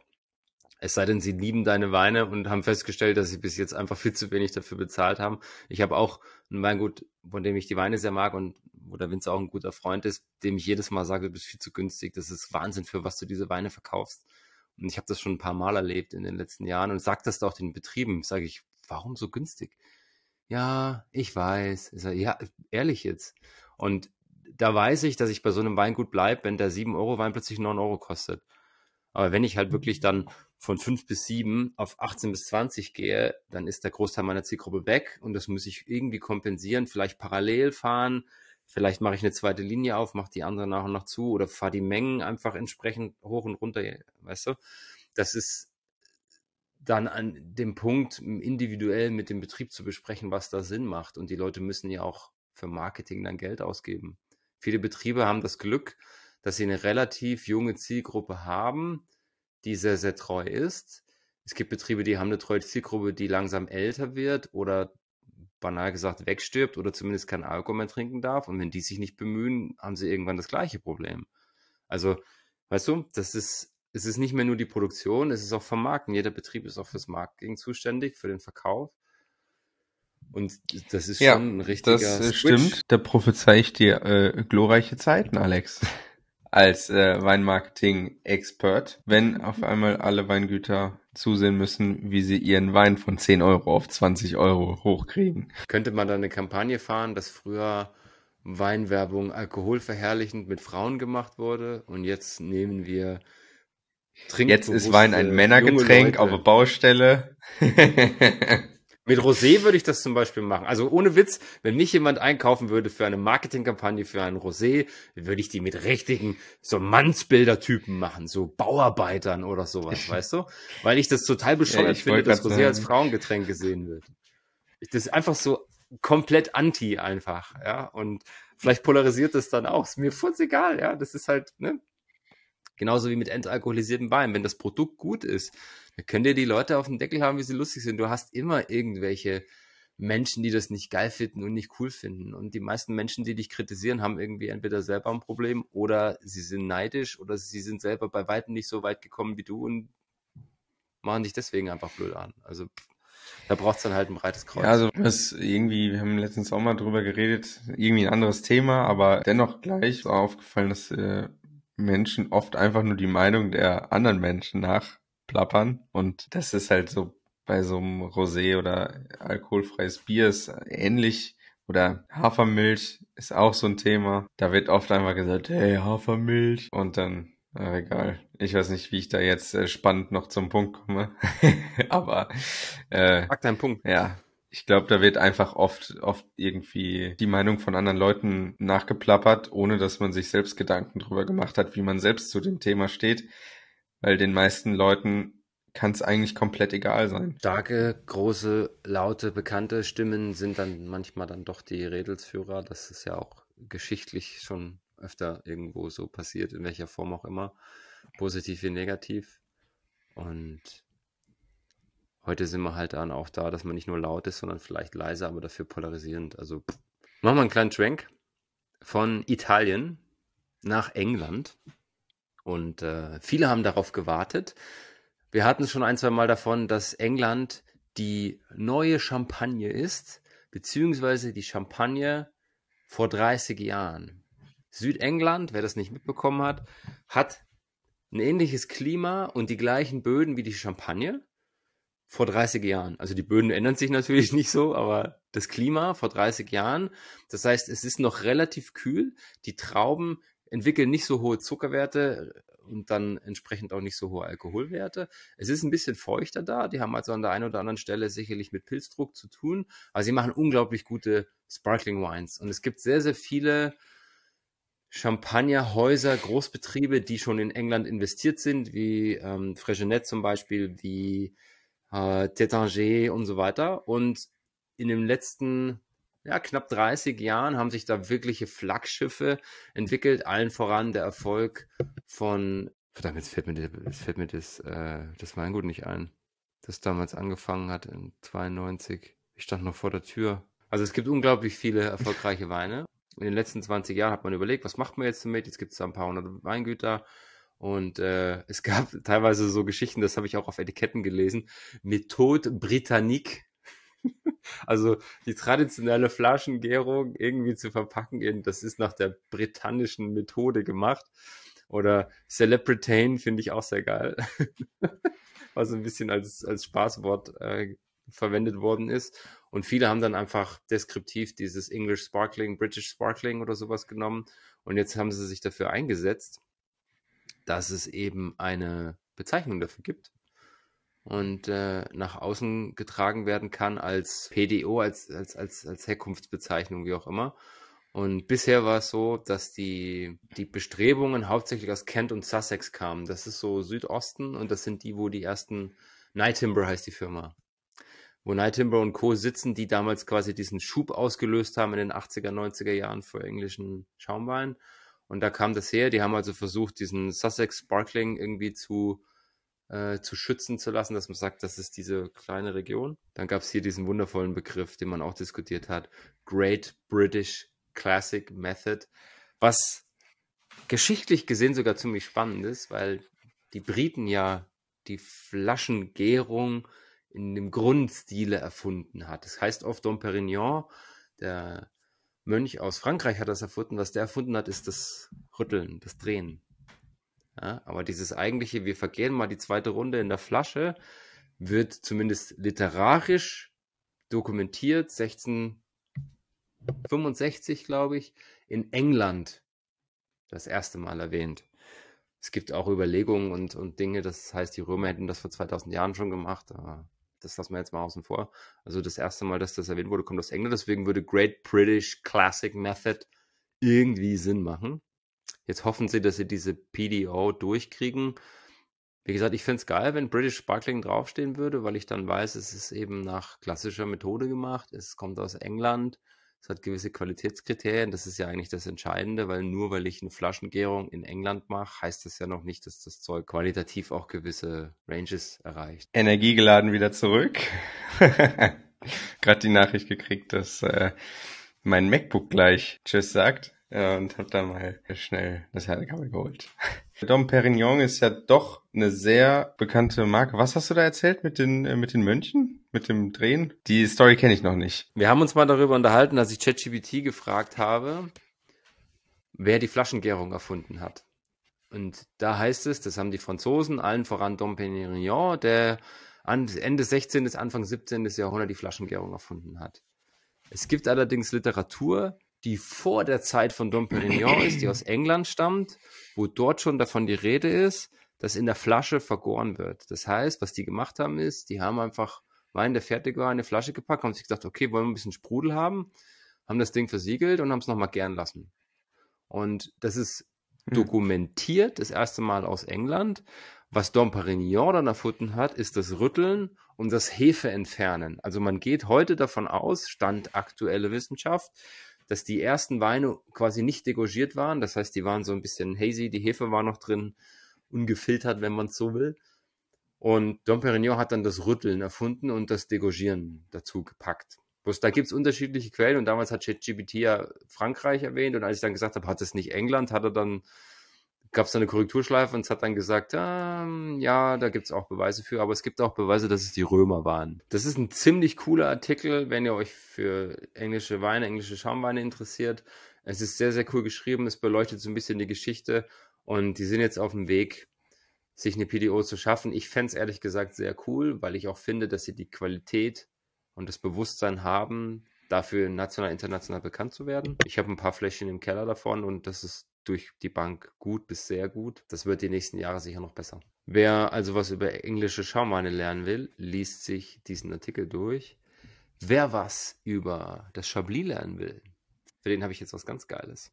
Es sei denn, sie lieben deine Weine und haben festgestellt, dass sie bis jetzt einfach viel zu wenig dafür bezahlt haben. Ich habe auch ein Weingut, von dem ich die Weine sehr mag und wo der Winzer auch ein guter Freund ist, dem ich jedes Mal sage, du bist viel zu günstig. Das ist Wahnsinn, für was du diese Weine verkaufst. Und ich habe das schon ein paar Mal erlebt in den letzten Jahren und sage das auch den Betrieben. Sage ich, warum so günstig? Ja, ich weiß. Ich sage, ja, ehrlich jetzt. Und da weiß ich, dass ich bei so einem Weingut bleibe, wenn der 7 Euro Wein plötzlich 9 Euro kostet. Aber wenn ich halt wirklich dann von 5 bis 7 auf 18 bis 20 gehe, dann ist der Großteil meiner Zielgruppe weg und das muss ich irgendwie kompensieren, vielleicht parallel fahren, vielleicht mache ich eine zweite Linie auf, mache die andere nach und nach zu oder fahre die Mengen einfach entsprechend hoch und runter, weißt du? Das ist dann an dem Punkt, individuell mit dem Betrieb zu besprechen, was da Sinn macht. Und die Leute müssen ja auch für Marketing dann Geld ausgeben. Viele Betriebe haben das Glück, dass sie eine relativ junge Zielgruppe haben, die sehr, sehr treu ist. Es gibt Betriebe, die haben eine treue Zielgruppe, die langsam älter wird oder banal gesagt wegstirbt oder zumindest kein Alkohol mehr trinken darf. Und wenn die sich nicht bemühen, haben sie irgendwann das gleiche Problem. Also, weißt du, das ist, es ist nicht mehr nur die Produktion, es ist auch Vermarkten. Jeder Betrieb ist auch fürs Marketing zuständig, für den Verkauf. Und das ist Ja, schon ein richtiger das Switch. stimmt. Da prophezei ich dir äh, glorreiche Zeiten, Alex. Als äh, Weinmarketing-Expert, wenn auf einmal alle Weingüter zusehen müssen, wie sie ihren Wein von 10 Euro auf 20 Euro hochkriegen. Könnte man da eine Kampagne fahren, dass früher Weinwerbung alkoholverherrlichend mit Frauen gemacht wurde und jetzt nehmen wir Jetzt ist Wein ein Männergetränk auf der Baustelle. Mit Rosé würde ich das zum Beispiel machen. Also ohne Witz, wenn mich jemand einkaufen würde für eine Marketingkampagne für ein Rosé, würde ich die mit richtigen so Mannsbildertypen machen, so Bauarbeitern oder sowas, weißt du? Weil ich das total bescheuert Ja, ich finde, dass Rosé als sagen. Frauengetränk gesehen wird. Das ist einfach so komplett anti einfach, ja. Und vielleicht polarisiert das dann auch. Ist mir furz egal, ja. Das ist halt, ne? Genauso wie mit entalkoholisiertem Wein. Wenn das Produkt gut ist, dann können dir die Leute auf dem Deckel haben, wie sie lustig sind. Du hast immer irgendwelche Menschen, die das nicht geil finden und nicht cool finden. Und die meisten Menschen, die dich kritisieren, haben irgendwie entweder selber ein Problem oder sie sind neidisch oder sie sind selber bei weitem nicht so weit gekommen wie du und machen dich deswegen einfach blöd an. Also da braucht es dann halt ein breites Kreuz. Ja, also das irgendwie, wir haben letztens auch mal drüber geredet, irgendwie ein anderes Thema, aber dennoch gleich ist aufgefallen, dass äh, Menschen oft einfach nur die Meinung der anderen Menschen nachplappern und das ist halt so bei so einem Rosé oder alkoholfreies Bier ist ähnlich oder Hafermilch ist auch so ein Thema. Da wird oft einfach gesagt, hey, Hafermilch und dann äh, egal. Ich weiß nicht, wie ich da jetzt äh, spannend noch zum Punkt komme. Aber äh, Sag deinen Punkt. ja, ich glaube, da wird einfach oft, oft irgendwie die Meinung von anderen Leuten nachgeplappert, ohne dass man sich selbst Gedanken drüber gemacht hat, wie man selbst zu dem Thema steht. Weil den meisten Leuten kann es eigentlich komplett egal sein. Starke, große, laute, bekannte Stimmen sind dann manchmal dann doch die Redelsführer. Das ist ja auch geschichtlich schon öfter irgendwo so passiert, in welcher Form auch immer. Positiv wie negativ. Und heute sind wir halt dann auch da, dass man nicht nur laut ist, sondern vielleicht leise, aber dafür polarisierend. Also pff. machen wir einen kleinen Schwenk von Italien nach England. Und äh, viele haben darauf gewartet. Wir hatten es schon ein, zwei Mal davon, dass England die neue Champagne ist, beziehungsweise die Champagne vor 30 Jahren. Südengland, wer das nicht mitbekommen hat, hat ein ähnliches Klima und die gleichen Böden wie die Champagne vor 30 Jahren. Also die Böden ändern sich natürlich nicht so, aber das Klima vor 30 Jahren. Das heißt, es ist noch relativ kühl. Die Trauben entwickeln nicht so hohe Zuckerwerte und dann entsprechend auch nicht so hohe Alkoholwerte. Es ist ein bisschen feuchter da. Die haben also an der einen oder anderen Stelle sicherlich mit Pilzdruck zu tun. Aber sie machen unglaublich gute Sparkling Wines. Und es gibt sehr, sehr viele Champagnerhäuser, Großbetriebe, die schon in England investiert sind, wie ähm, Fregenet zum Beispiel, wie äh, Tétanger und so weiter. Und in den letzten ja, knapp 30 Jahren haben sich da wirkliche Flaggschiffe entwickelt, allen voran der Erfolg von, verdammt, jetzt fällt mir, jetzt fällt mir das, äh, das Weingut nicht ein, das damals angefangen hat in 92. Ich stand noch vor der Tür. Also es gibt unglaublich viele erfolgreiche Weine. In den letzten 20 Jahren hat man überlegt, was macht man jetzt damit? Jetzt gibt es da ein paar hundert Weingüter. Und äh, es gab teilweise so Geschichten, das habe ich auch auf Etiketten gelesen, Methode Britannique. also die traditionelle Flaschengärung irgendwie zu verpacken, in, das ist nach der britannischen Methode gemacht. Oder Celebritain finde ich auch sehr geil. Was ein bisschen als, als Spaßwort äh, verwendet worden ist. Und viele haben dann einfach deskriptiv dieses English Sparkling, British Sparkling oder sowas genommen. Und jetzt haben sie sich dafür eingesetzt, dass es eben eine Bezeichnung dafür gibt und äh, nach außen getragen werden kann als PDO, als, als, als, als Herkunftsbezeichnung, wie auch immer. Und bisher war es so, dass die, die Bestrebungen hauptsächlich aus Kent und Sussex kamen. Das ist so Südosten und das sind die, wo die ersten, Night Timber heißt die Firma, wo Night Timber und Co. sitzen, die damals quasi diesen Schub ausgelöst haben in den 80er, 90er Jahren für englischen Schaumwein. Und da kam das her. Die haben also versucht, diesen Sussex Sparkling irgendwie zu, äh, zu schützen zu lassen, dass man sagt, das ist diese kleine Region. Dann gab es hier diesen wundervollen Begriff, den man auch diskutiert hat, Great British Classic Method, was geschichtlich gesehen sogar ziemlich spannend ist, weil die Briten ja die Flaschengärung in dem Grundstile erfunden hat. Das heißt oft Dom Perignon, der Mönch aus Frankreich hat das erfunden. Was der erfunden hat, ist das Rütteln, das Drehen. Ja, aber dieses eigentliche, wir vergehen mal die zweite Runde in der Flasche, wird zumindest literarisch dokumentiert, 1665, glaube ich, in England das erste Mal erwähnt. Es gibt auch Überlegungen und, und Dinge, das heißt, die Römer hätten das vor 2000 Jahren schon gemacht, aber das lassen wir jetzt mal außen vor. Also das erste Mal, dass das erwähnt wurde, kommt aus England, deswegen würde Great British Classic Method irgendwie Sinn machen. Jetzt hoffen sie, dass sie diese PDO durchkriegen. Wie gesagt, ich fände es geil, wenn British Sparkling draufstehen würde, weil ich dann weiß, es ist eben nach klassischer Methode gemacht. Es kommt aus England. Es hat gewisse Qualitätskriterien. Das ist ja eigentlich das Entscheidende, weil nur weil ich eine Flaschengärung in England mache, heißt das ja noch nicht, dass das Zeug qualitativ auch gewisse Ranges erreicht. Energiegeladen wieder zurück. Gerade die Nachricht gekriegt, dass äh, mein MacBook gleich Tschüss sagt und habe da mal schnell das Herrenkaffee geholt. Dom Perignon ist ja doch eine sehr bekannte Marke. Was hast du da erzählt mit den, äh, mit den Mönchen? Mit dem Drehen? Die Story kenne ich noch nicht. Wir haben uns mal darüber unterhalten, dass ich ChatGPT gefragt habe, wer die Flaschengärung erfunden hat. Und da heißt es, das haben die Franzosen, allen voran Dom Perignon, der Ende 16. bis Anfang 17. Jahrhundert die Flaschengärung erfunden hat. Es gibt allerdings Literatur, die vor der Zeit von Dom Perignon ist, die aus England stammt, wo dort schon davon die Rede ist, dass in der Flasche vergoren wird. Das heißt, was die gemacht haben, ist, die haben einfach Wein, der fertig war, in eine Flasche gepackt, haben sich gesagt, okay, wollen wir ein bisschen Sprudel haben, haben das Ding versiegelt und haben es nochmal gern lassen. Und das ist hm. dokumentiert, das erste Mal aus England. Was Dom Perignon dann erfunden hat, ist das Rütteln und das Hefe entfernen. Also man geht heute davon aus, Stand aktuelle Wissenschaft, dass die ersten Weine quasi nicht degorgiert waren. Das heißt, die waren so ein bisschen hazy, die Hefe war noch drin, ungefiltert, wenn man es so will. Und Dom Perignon hat dann das Rütteln erfunden und das Degorgieren dazu gepackt. Bloß da gibt es unterschiedliche Quellen und damals hat ChatGPT ja Frankreich erwähnt und als ich dann gesagt habe, hat es nicht England, hat er dann gab es eine Korrekturschleife und es hat dann gesagt, ähm, ja, da gibt es auch Beweise für, aber es gibt auch Beweise, dass es die Römer waren. Das ist ein ziemlich cooler Artikel, wenn ihr euch für englische Weine, englische Schaumweine interessiert. Es ist sehr, sehr cool geschrieben, es beleuchtet so ein bisschen die Geschichte und die sind jetzt auf dem Weg, sich eine PDO zu schaffen. Ich fände es ehrlich gesagt sehr cool, weil ich auch finde, dass sie die Qualität und das Bewusstsein haben, dafür national, international bekannt zu werden. Ich habe ein paar Fläschchen im Keller davon und das ist durch die Bank gut bis sehr gut. Das wird die nächsten Jahre sicher noch besser. Wer also was über englische Schaumweine lernen will, liest sich diesen Artikel durch. Wer was über das Chablis lernen will, für den habe ich jetzt was ganz Geiles.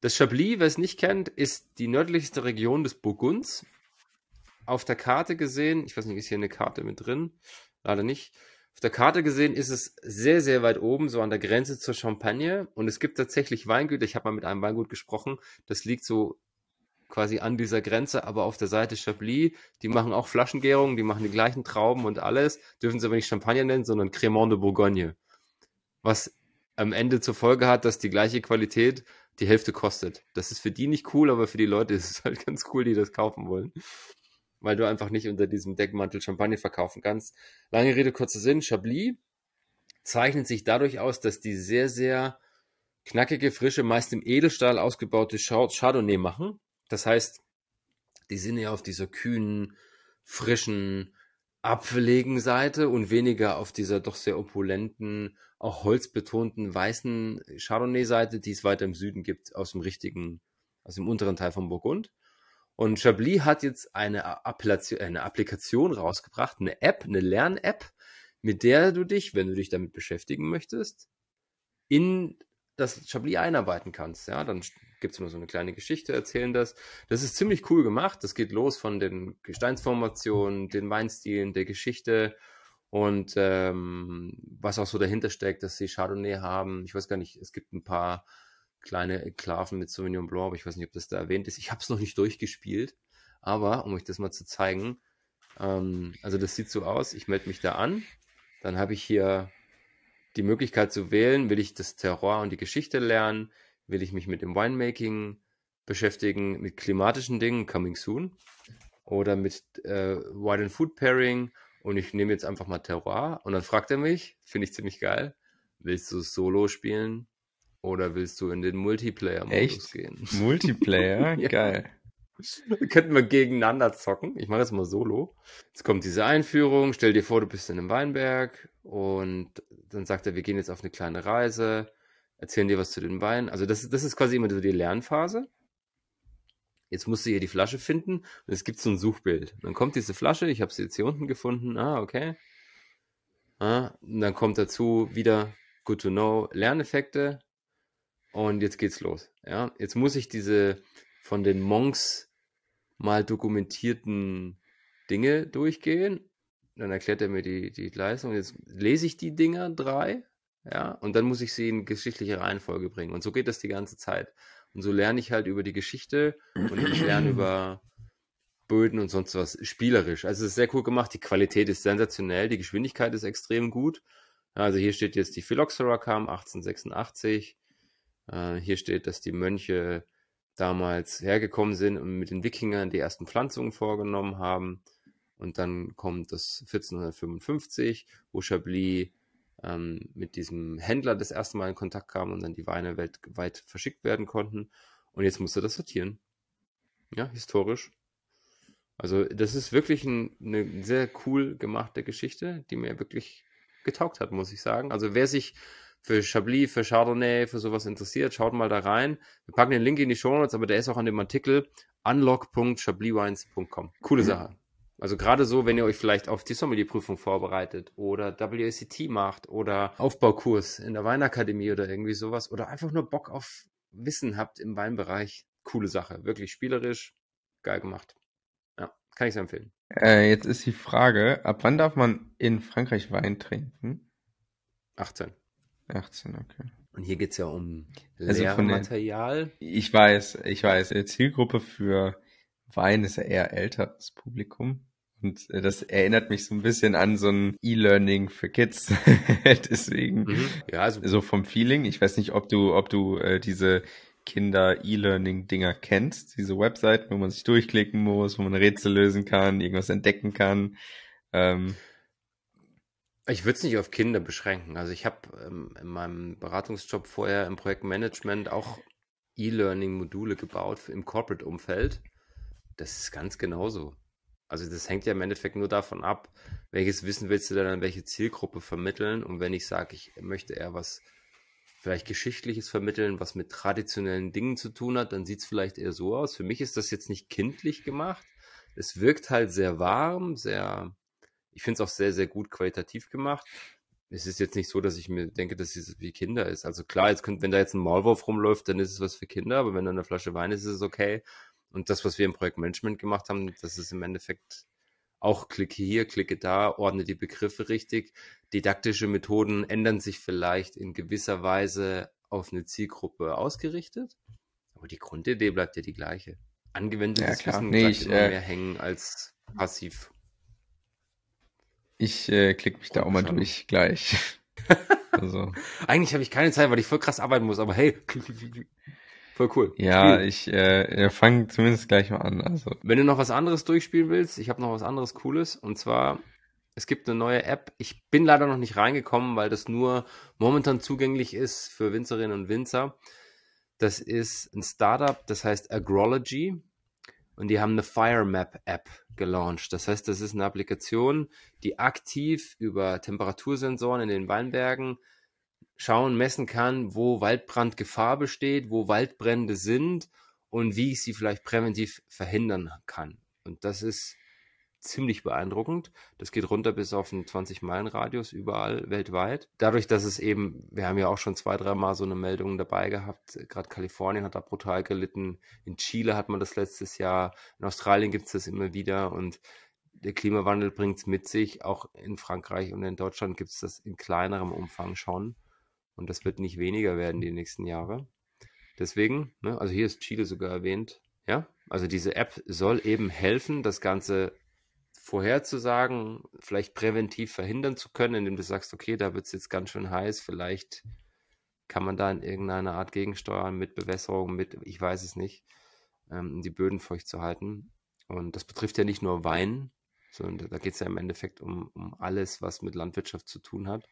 Das Chablis, wer es nicht kennt, ist die nördlichste Region des Burgunds. Auf der Karte gesehen, ich weiß nicht, ist hier eine Karte mit drin? Leider nicht. Auf der Karte gesehen ist es sehr, sehr weit oben, so an der Grenze zur Champagne. Und es gibt tatsächlich Weingüter. Ich habe mal mit einem Weingut gesprochen. Das liegt so quasi an dieser Grenze, aber auf der Seite Chablis. Die machen auch Flaschengärungen, die machen die gleichen Trauben und alles. Dürfen sie aber nicht Champagner nennen, sondern Cremant de Bourgogne. Was am Ende zur Folge hat, dass die gleiche Qualität die Hälfte kostet. Das ist für die nicht cool, aber für die Leute ist es halt ganz cool, die das kaufen wollen weil du einfach nicht unter diesem Deckmantel Champagner verkaufen kannst. Lange Rede, kurzer Sinn. Chablis zeichnet sich dadurch aus, dass die sehr, sehr knackige, frische, meist im Edelstahl ausgebaute Chardonnay machen. Das heißt, die sind ja auf dieser kühnen, frischen, apfeligen Seite und weniger auf dieser doch sehr opulenten, auch holzbetonten, weißen Chardonnay-Seite, die es weiter im Süden gibt, aus dem richtigen, aus dem unteren Teil von Burgund. Und Chablis hat jetzt eine Applikation, eine Applikation rausgebracht, eine App, eine Lern-App, mit der du dich, wenn du dich damit beschäftigen möchtest, in das Chablis einarbeiten kannst. Ja, dann gibt es immer so eine kleine Geschichte, erzählen das. Das ist ziemlich cool gemacht. Das geht los von den Gesteinsformationen, den Weinstilen, der Geschichte und ähm, was auch so dahinter steckt, dass sie Chardonnay haben. Ich weiß gar nicht, es gibt ein paar kleine Enklaven mit Sauvignon Blanc, aber ich weiß nicht, ob das da erwähnt ist. Ich habe es noch nicht durchgespielt, aber um euch das mal zu zeigen, ähm, also das sieht so aus, ich melde mich da an, dann habe ich hier die Möglichkeit zu wählen, will ich das Terroir und die Geschichte lernen, will ich mich mit dem Winemaking beschäftigen, mit klimatischen Dingen, coming soon, oder mit äh, Wine and Food Pairing? Und ich nehme jetzt einfach mal Terroir. Und dann fragt er mich, finde ich ziemlich geil, willst du Solo spielen oder willst du in den Multiplayer-Modus gehen? Multiplayer? ja. Geil. Könnten wir gegeneinander zocken. Ich mache jetzt mal Solo. Jetzt kommt diese Einführung. Stell dir vor, du bist in einem Weinberg und dann sagt er, wir gehen jetzt auf eine kleine Reise, erzählen dir was zu den Weinen. Also das, das ist quasi immer so die Lernphase. Jetzt musst du hier die Flasche finden und es gibt so ein Suchbild. Dann kommt diese Flasche, ich habe sie jetzt hier unten gefunden. Ah, okay. Ah, und dann kommt dazu wieder Good to Know Lerneffekte und jetzt geht's los. Ja, jetzt muss ich diese von den Monks mal dokumentierten Dinge durchgehen. Dann erklärt er mir die, die Leistung. Jetzt lese ich die Dinger drei, ja, und dann muss ich sie in geschichtliche Reihenfolge bringen. Und so geht das die ganze Zeit. Und so lerne ich halt über die Geschichte und ich lerne über Böden und sonst was spielerisch. Also es ist sehr cool gemacht. Die Qualität ist sensationell. Die Geschwindigkeit ist extrem gut. Also hier steht jetzt, die Phylloxera kam 1886. Äh, hier steht, dass die Mönche damals hergekommen sind und mit den Wikingern die ersten Pflanzungen vorgenommen haben. Und dann kommt das 1455, wo Chablis ähm, mit diesem Händler das erste Mal in Kontakt kam und dann die Weine weltweit verschickt werden konnten. Und jetzt musste das sortieren. Ja, historisch. Also das ist wirklich ein, eine sehr cool gemachte Geschichte, die mir wirklich getaugt hat, muss ich sagen. Also wer sich für Chablis, für Chardonnay, für sowas interessiert, schaut mal da rein. Wir packen den Link in die Show Notes, aber der ist auch an dem Artikel unlock.chabliwines.com. Coole mhm. Sache. Also gerade so, wenn ihr euch vielleicht auf die Sommelier-Prüfung vorbereitet oder WACT macht oder Aufbaukurs in der Weinakademie oder irgendwie sowas oder einfach nur Bock auf Wissen habt im Weinbereich. Coole Sache. Wirklich spielerisch. Geil gemacht. Ja, kann ich sehr empfehlen. Äh, jetzt ist die Frage, ab wann darf man in Frankreich Wein trinken? 18. 18, okay. Und hier geht es ja um also Lehrmaterial. ich weiß, ich weiß. Zielgruppe für Wein ist ja eher älteres Publikum. Und äh, das erinnert mich so ein bisschen an so ein E-Learning für Kids. Deswegen, mhm. ja, also so vom Feeling. Ich weiß nicht, ob du, ob du äh, diese Kinder-E-Learning-Dinger kennst, diese Webseiten, wo man sich durchklicken muss, wo man Rätsel lösen kann, irgendwas entdecken kann. Ähm, ich würde es nicht auf Kinder beschränken. Also ich habe ähm, in meinem Beratungsjob vorher im Projektmanagement auch E-Learning-Module gebaut im Corporate-Umfeld. Das ist ganz genauso. Also das hängt ja im Endeffekt nur davon ab, welches Wissen willst du dann an welche Zielgruppe vermitteln. Und wenn ich sage, ich möchte eher was vielleicht Geschichtliches vermitteln, was mit traditionellen Dingen zu tun hat, dann sieht es vielleicht eher so aus. Für mich ist das jetzt nicht kindlich gemacht. Es wirkt halt sehr warm, sehr ich finde es auch sehr, sehr gut qualitativ gemacht. Es ist jetzt nicht so, dass ich mir denke, dass es wie Kinder ist. Also klar, jetzt könnt, wenn da jetzt ein Maulwurf rumläuft, dann ist es was für Kinder, aber wenn da eine Flasche Wein ist, ist es okay. Und das, was wir im Projektmanagement gemacht haben, das ist im Endeffekt auch klicke hier, klicke da, ordne die Begriffe richtig. Didaktische Methoden ändern sich vielleicht in gewisser Weise auf eine Zielgruppe ausgerichtet, aber die Grundidee bleibt ja die gleiche. Angewendetes ja, Wissen nee, ich, äh, mehr hängen als passiv ich äh, klicke mich da auch mal durch gleich. also. Eigentlich habe ich keine Zeit, weil ich voll krass arbeiten muss, aber hey, voll cool. Ja, Spiel. ich äh, fange zumindest gleich mal an. Also. Wenn du noch was anderes durchspielen willst, ich habe noch was anderes Cooles und zwar es gibt eine neue App. Ich bin leider noch nicht reingekommen, weil das nur momentan zugänglich ist für Winzerinnen und Winzer. Das ist ein Startup, das heißt Agrology und die haben eine FireMap-App gelauncht. Das heißt, das ist eine Applikation, die aktiv über Temperatursensoren in den Weinbergen schauen, messen kann, wo Waldbrandgefahr besteht, wo Waldbrände sind und wie ich sie vielleicht präventiv verhindern kann. Und das ist ziemlich beeindruckend. Das geht runter bis auf einen 20-Meilen-Radius überall weltweit. Dadurch, dass es eben, wir haben ja auch schon zwei, dreimal so eine Meldung dabei gehabt, gerade Kalifornien hat da brutal gelitten, in Chile hat man das letztes Jahr, in Australien gibt es das immer wieder und der Klimawandel bringt es mit sich, auch in Frankreich und in Deutschland gibt es das in kleinerem Umfang schon und das wird nicht weniger werden die nächsten Jahre. Deswegen, ne, also hier ist Chile sogar erwähnt, ja, also diese App soll eben helfen, das Ganze vorherzusagen, vielleicht präventiv verhindern zu können, indem du sagst, okay, da wird es jetzt ganz schön heiß, vielleicht kann man da in irgendeiner Art gegensteuern mit Bewässerung, mit, ich weiß es nicht, ähm, die Böden feucht zu halten. Und das betrifft ja nicht nur Wein, sondern da geht es ja im Endeffekt um, um alles, was mit Landwirtschaft zu tun hat.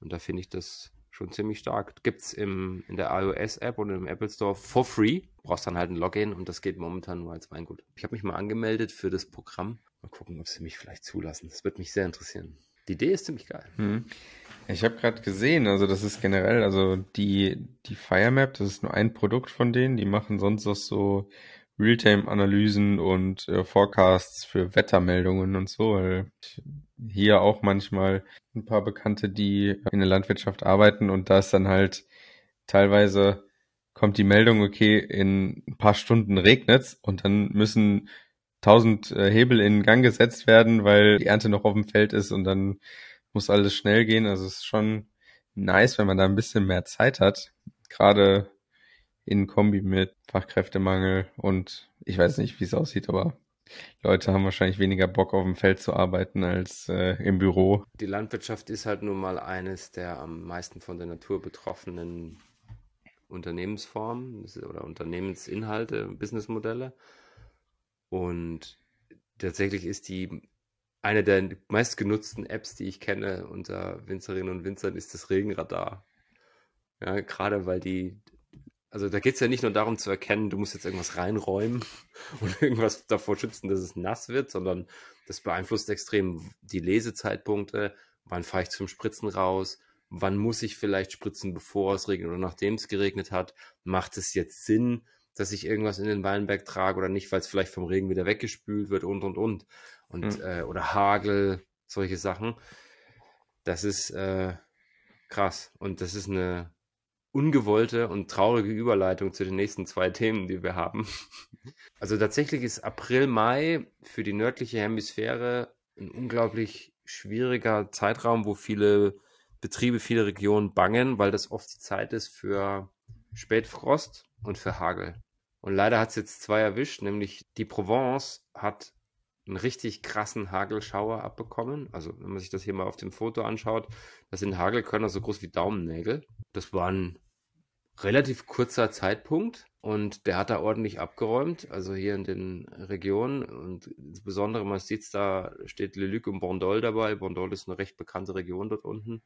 Und da finde ich das schon ziemlich stark. Gibt es in der iOS-App und im Apple Store for free. Brauchst dann halt ein Login und das geht momentan nur als Weingut. Ich habe mich mal angemeldet für das Programm. Mal gucken, ob sie mich vielleicht zulassen. Das wird mich sehr interessieren. Die Idee ist ziemlich geil. Hm. Ich habe gerade gesehen, also das ist generell, also die, die Firemap, das ist nur ein Produkt von denen. Die machen sonst auch so Realtime-Analysen und äh, Forecasts für Wettermeldungen und so. Hier auch manchmal ein paar Bekannte, die in der Landwirtschaft arbeiten und da ist dann halt teilweise kommt die Meldung, okay, in ein paar Stunden regnet's und dann müssen tausend äh, Hebel in Gang gesetzt werden, weil die Ernte noch auf dem Feld ist und dann muss alles schnell gehen. Also es ist schon nice, wenn man da ein bisschen mehr Zeit hat. Gerade in Kombi mit Fachkräftemangel und ich weiß nicht, wie es aussieht, aber Leute haben wahrscheinlich weniger Bock auf dem Feld zu arbeiten als äh, im Büro. Die Landwirtschaft ist halt nun mal eines der am meisten von der Natur betroffenen Unternehmensformen oder Unternehmensinhalte, Businessmodelle. Und tatsächlich ist die eine der meistgenutzten Apps, die ich kenne unter Winzerinnen und Winzern, ist das Regenradar. Ja, gerade weil die also da geht es ja nicht nur darum zu erkennen, du musst jetzt irgendwas reinräumen und irgendwas davor schützen, dass es nass wird, sondern das beeinflusst extrem die Lesezeitpunkte, wann fahre ich zum Spritzen raus, wann muss ich vielleicht spritzen, bevor es regnet? Oder nachdem es geregnet hat, macht es jetzt Sinn, dass ich irgendwas in den Weinberg trage oder nicht, weil es vielleicht vom Regen wieder weggespült wird und und und und mhm. äh, oder Hagel, solche Sachen. Das ist äh, krass und das ist eine ungewollte und traurige Überleitung zu den nächsten zwei Themen, die wir haben. Also tatsächlich ist April, Mai für die nördliche Hemisphäre ein unglaublich schwieriger Zeitraum, wo viele Betriebe, viele Regionen bangen, weil das oft die Zeit ist für Spätfrost und für Hagel. Und leider hat es jetzt zwei erwischt, nämlich die Provence hat einen richtig krassen Hagelschauer abbekommen. Also wenn man sich das hier mal auf dem Foto anschaut, das sind Hagelkörner so groß wie Daumennägel. Das war ein relativ kurzer Zeitpunkt und der hat da ordentlich abgeräumt, also hier in den Regionen und insbesondere man sieht es da, steht Le Luc und Bondol dabei. Bondol ist eine recht bekannte Region dort unten.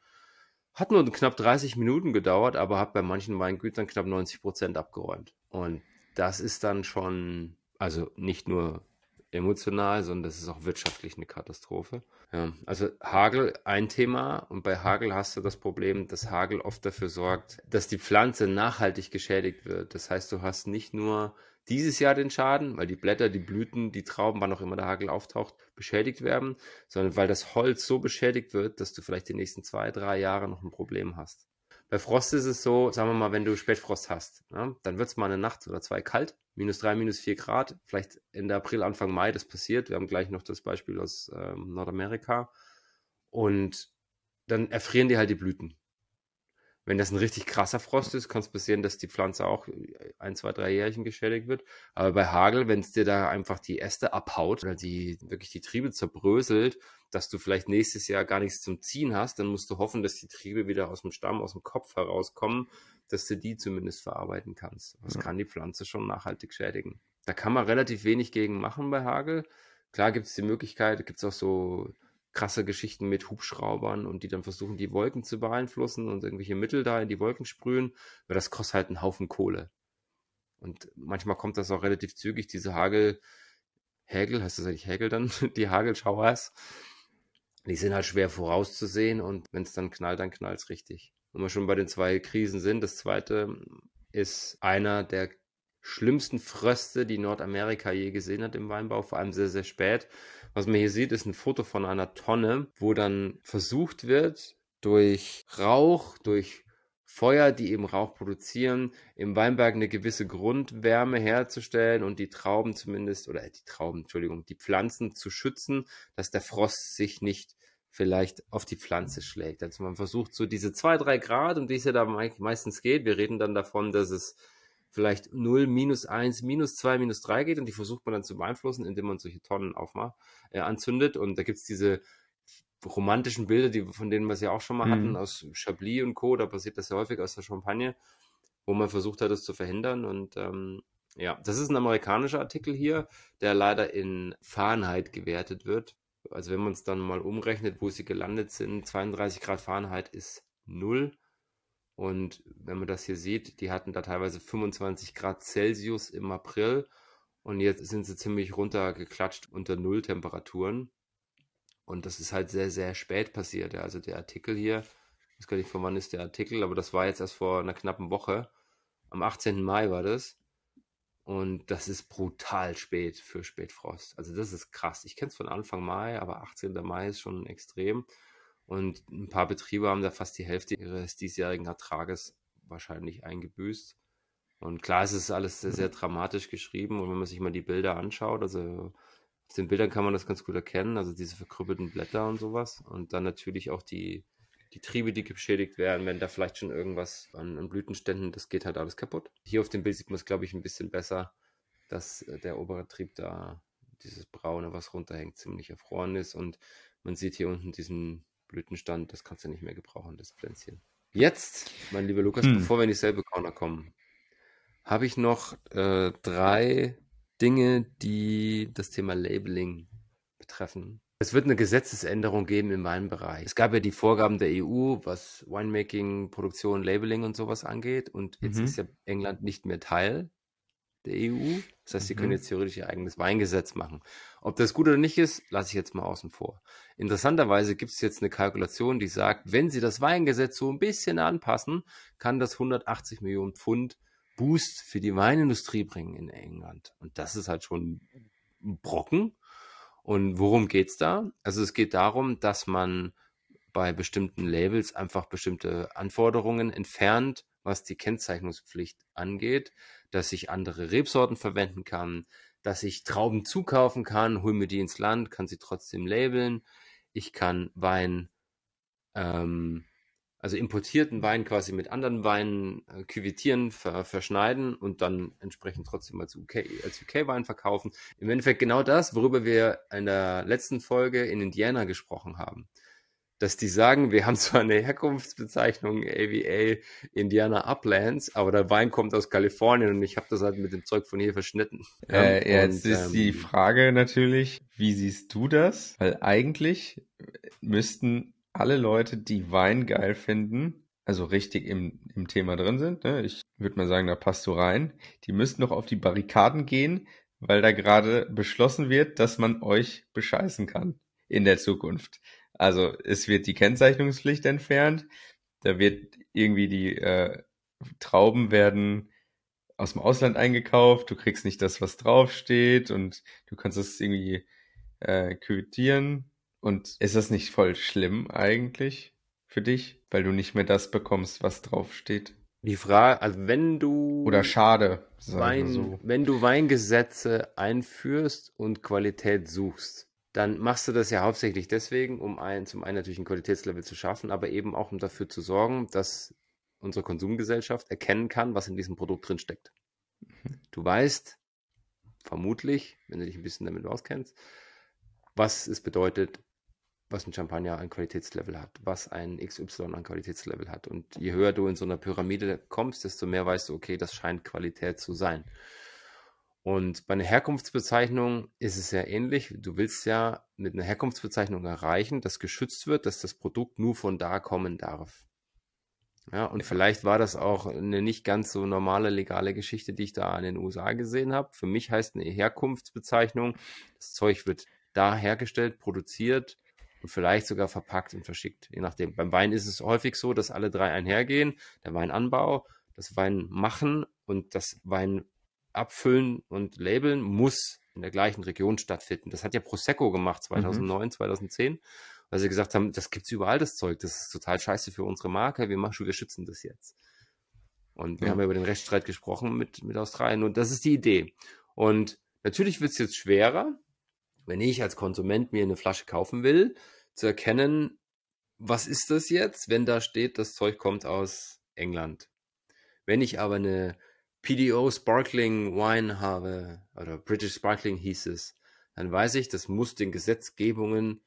Hat nur knapp 30 Minuten gedauert, aber hat bei manchen Weingütern knapp 90 Prozent abgeräumt. Und das ist dann schon, also nicht nur emotional, sondern das ist auch wirtschaftlich eine Katastrophe. Ja, also Hagel ein Thema und bei Hagel hast du das Problem, dass Hagel oft dafür sorgt, dass die Pflanze nachhaltig geschädigt wird. Das heißt, du hast nicht nur dieses Jahr den Schaden, weil die Blätter, die Blüten, die Trauben, wann auch immer der Hagel auftaucht, beschädigt werden, sondern weil das Holz so beschädigt wird, dass du vielleicht die nächsten zwei, drei Jahre noch ein Problem hast. Bei Frost ist es so, sagen wir mal, wenn du Spätfrost hast, ja, dann wird es mal eine Nacht oder zwei kalt, minus drei, minus vier Grad, vielleicht Ende April, Anfang Mai, das passiert. Wir haben gleich noch das Beispiel aus ähm, Nordamerika. Und dann erfrieren die halt die Blüten. Wenn das ein richtig krasser Frost ist, kann es passieren, dass die Pflanze auch ein, zwei, drei Jährchen geschädigt wird. Aber bei Hagel, wenn es dir da einfach die Äste abhaut oder die wirklich die Triebe zerbröselt, dass du vielleicht nächstes Jahr gar nichts zum Ziehen hast, dann musst du hoffen, dass die Triebe wieder aus dem Stamm, aus dem Kopf herauskommen, dass du die zumindest verarbeiten kannst. Das ja. kann die Pflanze schon nachhaltig schädigen. Da kann man relativ wenig gegen machen bei Hagel. Klar gibt es die Möglichkeit, gibt es auch so krasse Geschichten mit Hubschraubern und die dann versuchen, die Wolken zu beeinflussen und irgendwelche Mittel da in die Wolken sprühen, weil das kostet halt einen Haufen Kohle. Und manchmal kommt das auch relativ zügig, diese Hagel, Hägel, heißt das eigentlich Hägel dann, die Hagelschauers, die sind halt schwer vorauszusehen und wenn es dann knallt, dann knallt es richtig. Wenn wir schon bei den zwei Krisen sind, das zweite ist einer der schlimmsten Fröste, die Nordamerika je gesehen hat im Weinbau, vor allem sehr, sehr spät. Was man hier sieht, ist ein Foto von einer Tonne, wo dann versucht wird, durch Rauch, durch Feuer, die eben Rauch produzieren, im Weinberg eine gewisse Grundwärme herzustellen und die Trauben zumindest, oder die Trauben, Entschuldigung, die Pflanzen zu schützen, dass der Frost sich nicht vielleicht auf die Pflanze schlägt. Also man versucht so diese zwei, drei Grad, um die es ja da meistens geht. Wir reden dann davon, dass es vielleicht 0, minus 1, minus 2, minus 3 geht und die versucht man dann zu beeinflussen, indem man solche Tonnen aufmacht, äh, anzündet. Und da gibt es diese romantischen Bilder, die, von denen wir es ja auch schon mal mhm. hatten, aus Chablis und Co., da passiert das ja häufig aus der Champagne, wo man versucht hat, das zu verhindern. Und ähm, ja, das ist ein amerikanischer Artikel hier, der leider in Fahrenheit gewertet wird. Also wenn man es dann mal umrechnet, wo sie gelandet sind, 32 Grad Fahrenheit ist null. Und wenn man das hier sieht, die hatten da teilweise 25 Grad Celsius im April und jetzt sind sie ziemlich runtergeklatscht unter Nulltemperaturen. Und das ist halt sehr, sehr spät passiert. Also der Artikel hier, ich weiß gar nicht, von wann ist der Artikel, aber das war jetzt erst vor einer knappen Woche. Am 18. Mai war das. Und das ist brutal spät für Spätfrost. Also das ist krass. Ich kenne es von Anfang Mai, aber 18. Mai ist schon extrem. Und ein paar Betriebe haben da fast die Hälfte ihres diesjährigen Ertrages wahrscheinlich eingebüßt. Und klar, es ist alles sehr, sehr dramatisch geschrieben. Und wenn man sich mal die Bilder anschaut, also auf den Bildern kann man das ganz gut erkennen, also diese verkrüppelten Blätter und sowas. Und dann natürlich auch die, die Triebe, die beschädigt werden, wenn da vielleicht schon irgendwas an, an Blütenständen, das geht halt alles kaputt. Hier auf dem Bild sieht man es, glaube ich, ein bisschen besser, dass äh, der obere Trieb da, dieses Braune, was runterhängt, ziemlich erfroren ist. Und man sieht hier unten diesen Blütenstand, das kannst du nicht mehr gebrauchen, das Pflänzchen. Jetzt, mein lieber Lukas, hm. bevor wir in dieselbe Corner kommen, habe ich noch äh, drei Dinge, die das Thema Labeling betreffen. Es wird eine Gesetzesänderung geben in meinem Bereich. Es gab ja die Vorgaben der EU, was Winemaking, Produktion, Labeling und sowas angeht. Und jetzt mhm. ist ja England nicht mehr Teil der EU. Das heißt, sie mhm. können jetzt theoretisch ihr eigenes Weingesetz machen. Ob das gut oder nicht ist, lasse ich jetzt mal außen vor. Interessanterweise gibt es jetzt eine Kalkulation, die sagt, wenn sie das Weingesetz so ein bisschen anpassen, kann das 180 Millionen Pfund Boost für die Weinindustrie bringen in England. Und das ist halt schon ein Brocken. Und worum geht's da? Also es geht darum, dass man bei bestimmten Labels einfach bestimmte Anforderungen entfernt, was die Kennzeichnungspflicht angeht, dass ich andere Rebsorten verwenden kann, dass ich Trauben zukaufen kann, hol mir die ins Land, kann sie trotzdem labeln. Ich kann Wein ähm, also importierten Wein quasi mit anderen Weinen äh, küvitieren, ver, verschneiden und dann entsprechend trotzdem als UK, als UK-Wein verkaufen. Im Endeffekt genau das, worüber wir in der letzten Folge in Indiana gesprochen haben. Dass die sagen, wir haben zwar eine Herkunftsbezeichnung AVA Indiana Uplands, aber der Wein kommt aus Kalifornien und ich habe das halt mit dem Zeug von hier verschnitten. Äh, jetzt und, ist ähm, die Frage natürlich, wie siehst du das? Weil eigentlich müssten alle Leute, die Wein geil finden, also richtig im, im Thema drin sind, ne? ich würde mal sagen, da passt du rein, die müssten noch auf die Barrikaden gehen, weil da gerade beschlossen wird, dass man euch bescheißen kann in der Zukunft. Also es wird die Kennzeichnungspflicht entfernt, da wird irgendwie die äh, Trauben werden aus dem Ausland eingekauft, du kriegst nicht das, was draufsteht und du kannst es irgendwie äh, quittieren und ist das nicht voll schlimm eigentlich für dich, weil du nicht mehr das bekommst, was draufsteht? Die Frage, also wenn du oder schade, Wein, so. wenn du Weingesetze einführst und Qualität suchst, dann machst du das ja hauptsächlich deswegen, um ein, zum einen natürlich ein Qualitätslevel zu schaffen, aber eben auch um dafür zu sorgen, dass unsere Konsumgesellschaft erkennen kann, was in diesem Produkt drin steckt. Mhm. Du weißt vermutlich, wenn du dich ein bisschen damit auskennst, was es bedeutet, was ein Champagner an Qualitätslevel hat, was ein XY an Qualitätslevel hat. Und je höher du in so einer Pyramide kommst, desto mehr weißt du, okay, das scheint Qualität zu sein. Und bei einer Herkunftsbezeichnung ist es ja ähnlich. Du willst ja mit einer Herkunftsbezeichnung erreichen, dass geschützt wird, dass das Produkt nur von da kommen darf. Ja, und vielleicht war das auch eine nicht ganz so normale legale Geschichte, die ich da in den USA gesehen habe. Für mich heißt eine Herkunftsbezeichnung, das Zeug wird da hergestellt, produziert, und vielleicht sogar verpackt und verschickt. Je nachdem. Beim Wein ist es häufig so, dass alle drei einhergehen. Der Weinanbau, das Wein machen und das Wein abfüllen und labeln muss in der gleichen Region stattfinden. Das hat ja Prosecco gemacht 2009, mhm. 2010, weil sie gesagt haben, das gibt's überall das Zeug, das ist total scheiße für unsere Marke, wir machen, wir schützen das jetzt. Und wir ja. haben ja über den Rechtsstreit gesprochen mit, mit Australien und das ist die Idee. Und natürlich wird's jetzt schwerer, wenn ich als Konsument mir eine Flasche kaufen will, zu erkennen, was ist das jetzt, wenn da steht, das Zeug kommt aus England. Wenn ich aber eine PDO Sparkling Wine habe, oder British Sparkling hieß es, dann weiß ich, das muss den Gesetzgebungen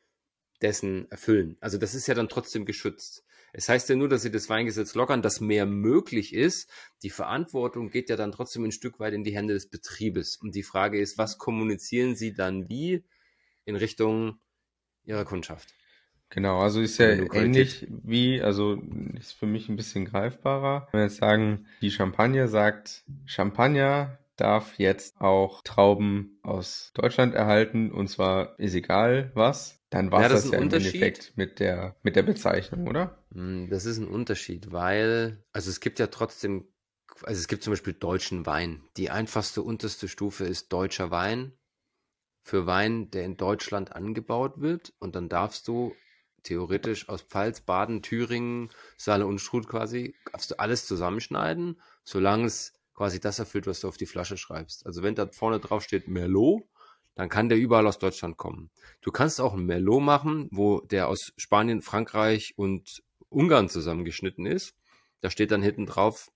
dessen erfüllen. Also das ist ja dann trotzdem geschützt. Es heißt ja nur, dass sie das Weingesetz lockern, dass mehr möglich ist. Die Verantwortung geht ja dann trotzdem ein Stück weit in die Hände des Betriebes. Und die Frage ist, was kommunizieren sie dann wie in Richtung ihrer Kundschaft. Genau, also ist ja ähnlich wie, also ist für mich ein bisschen greifbarer. Wenn wir jetzt sagen, die Champagne sagt, Champagner darf jetzt auch Trauben aus Deutschland erhalten und zwar ist egal was, dann war Ja, das das ja im Unterschied. Endeffekt mit der, mit der Bezeichnung, oder? Hm, Das ist ein Unterschied, weil, also es gibt ja trotzdem, also es gibt zum Beispiel deutschen Wein. Die einfachste unterste Stufe ist deutscher Wein für Wein, der in Deutschland angebaut wird. Und dann darfst du theoretisch aus Pfalz, Baden, Thüringen, Saale und Struth quasi, darfst du alles zusammenschneiden, solange es quasi das erfüllt, was du auf die Flasche schreibst. Also wenn da vorne drauf steht Merlot, dann kann der überall aus Deutschland kommen. Du kannst auch ein Merlot machen, wo der aus Spanien, Frankreich und Ungarn zusammengeschnitten ist. Da steht dann hinten drauf,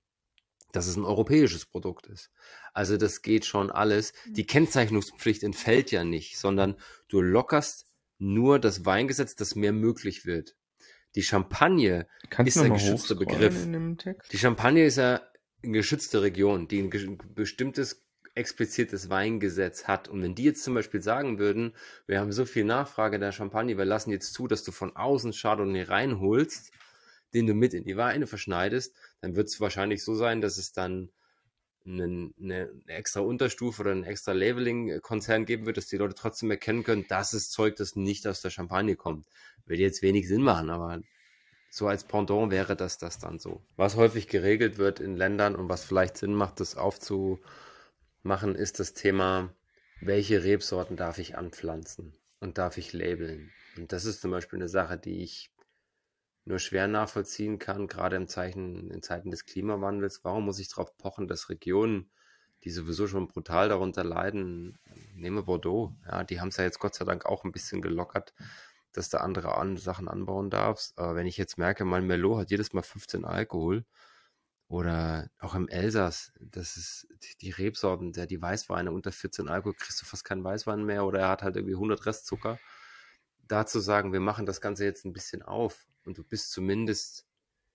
dass es ein europäisches Produkt ist. Also das geht schon alles. Die Kennzeichnungspflicht entfällt ja nicht, sondern du lockerst nur das Weingesetz, dass mehr möglich wird. Die Champagne Kannst ist ein geschützter Begriff. Die Champagne ist ja eine geschützte Region, die ein bestimmtes explizites Weingesetz hat. Und wenn die jetzt zum Beispiel sagen würden, wir haben so viel Nachfrage der Champagne, wir lassen jetzt zu, dass du von außen Chardonnay reinholst, den du mit in die Weine verschneidest, dann wird es wahrscheinlich so sein, dass es dann einen, eine, eine extra Unterstufe oder ein extra Labeling-Konzern geben wird, dass die Leute trotzdem erkennen können, das ist Zeug, das nicht aus der Champagne kommt. Wird jetzt wenig Sinn machen, aber so als Pendant wäre das das dann so. Was häufig geregelt wird in Ländern und was vielleicht Sinn macht, das aufzumachen, ist das Thema, welche Rebsorten darf ich anpflanzen und darf ich labeln. Und das ist zum Beispiel eine Sache, die ich nur schwer nachvollziehen kann, gerade im Zeichen, in Zeiten des Klimawandels. Warum muss ich darauf pochen, dass Regionen, die sowieso schon brutal darunter leiden, nehme Bordeaux, ja, die haben es ja jetzt Gott sei Dank auch ein bisschen gelockert, dass du andere an, Sachen anbauen darfst. Aber wenn ich jetzt merke, mein Merlot hat jedes Mal 15 Alkohol oder auch im Elsass, das ist die, Rebsorten, der die Weißweine unter 14 Alkohol, kriegst du fast keinen Weißwein mehr oder er hat halt irgendwie 100 Restzucker. Da zu sagen, wir machen das Ganze jetzt ein bisschen auf und du bist zumindest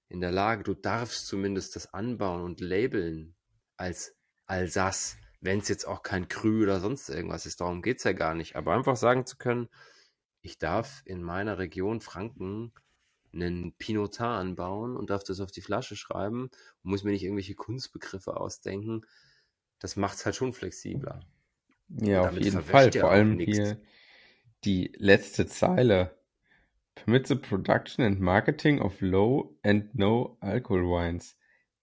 in der Lage, du darfst zumindest das anbauen und labeln als Alsace, wenn es jetzt auch kein Krü oder sonst irgendwas ist. Darum geht es ja gar nicht. Aber einfach sagen zu können, ich darf in meiner Region Franken einen Pinotin anbauen und darf das auf die Flasche schreiben und muss mir nicht irgendwelche Kunstbegriffe ausdenken. Das macht es halt schon flexibler. Ja, auf jeden Fall. Vor allem nix. hier die letzte Zeile. Permit the production and marketing of low and no alcohol wines.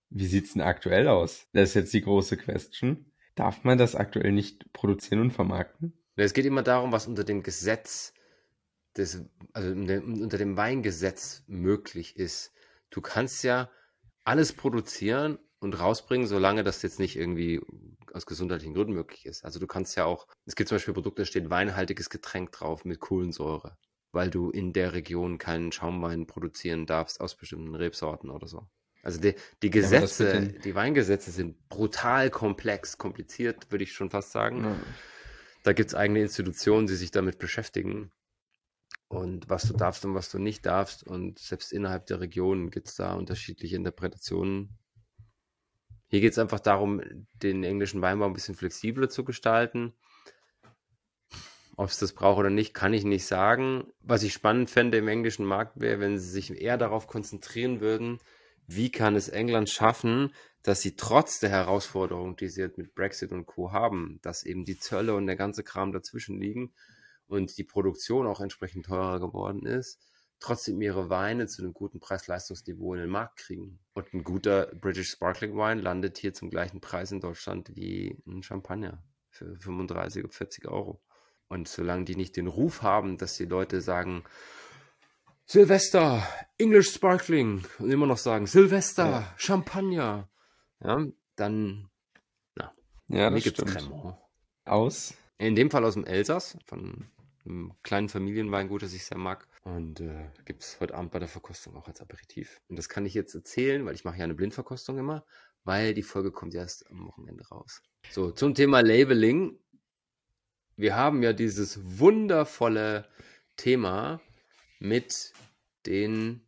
Wie sieht's denn aktuell aus? Das ist jetzt die große Question. Darf man das aktuell nicht produzieren und vermarkten? Es geht immer darum, was unter dem Gesetz des, also unter dem Weingesetz möglich ist. Du kannst ja alles produzieren und rausbringen, solange das jetzt nicht irgendwie aus gesundheitlichen Gründen möglich ist. Also du kannst ja auch, es gibt zum Beispiel Produkte, da steht weinhaltiges Getränk drauf mit Kohlensäure, weil du in der Region keinen Schaumwein produzieren darfst aus bestimmten Rebsorten oder so. Also die, die Gesetze, den- die Weingesetze sind brutal komplex, kompliziert, würde ich schon fast sagen. Ja. Da gibt es eigene Institutionen, die sich damit beschäftigen. Und was du darfst und was du nicht darfst. Und selbst innerhalb der Regionen gibt es da unterschiedliche Interpretationen. Hier geht es einfach darum, den englischen Weinbau ein bisschen flexibler zu gestalten. Ob es das braucht oder nicht, kann ich nicht sagen. Was ich spannend fände im englischen Markt wäre, wenn sie sich eher darauf konzentrieren würden, wie kann es England schaffen, dass sie trotz der Herausforderung, die sie jetzt mit Brexit und Co. haben, dass eben die Zölle und der ganze Kram dazwischen liegen und die Produktion auch entsprechend teurer geworden ist, trotzdem ihre Weine zu einem guten Preis-Leistungsniveau in den Markt kriegen. Und ein guter British Sparkling Wine landet hier zum gleichen Preis in Deutschland wie ein Champagner für 35, 40 Euro. Und solange die nicht den Ruf haben, dass die Leute sagen, Silvester, English Sparkling und immer noch sagen, Silvester, Ja. Champagner, ja, dann Ja, mir das gibt's stimmt. Cremant. Aus. In dem Fall aus dem Elsass, von einem kleinen Familienweingut, das ich sehr mag. Und äh, gibt es heute Abend bei der Verkostung auch als Aperitif. Und das kann ich jetzt erzählen, weil ich mache ja eine Blindverkostung immer, weil die Folge kommt erst am Wochenende raus. So, zum Thema Labeling. Wir haben ja dieses wundervolle Thema mit den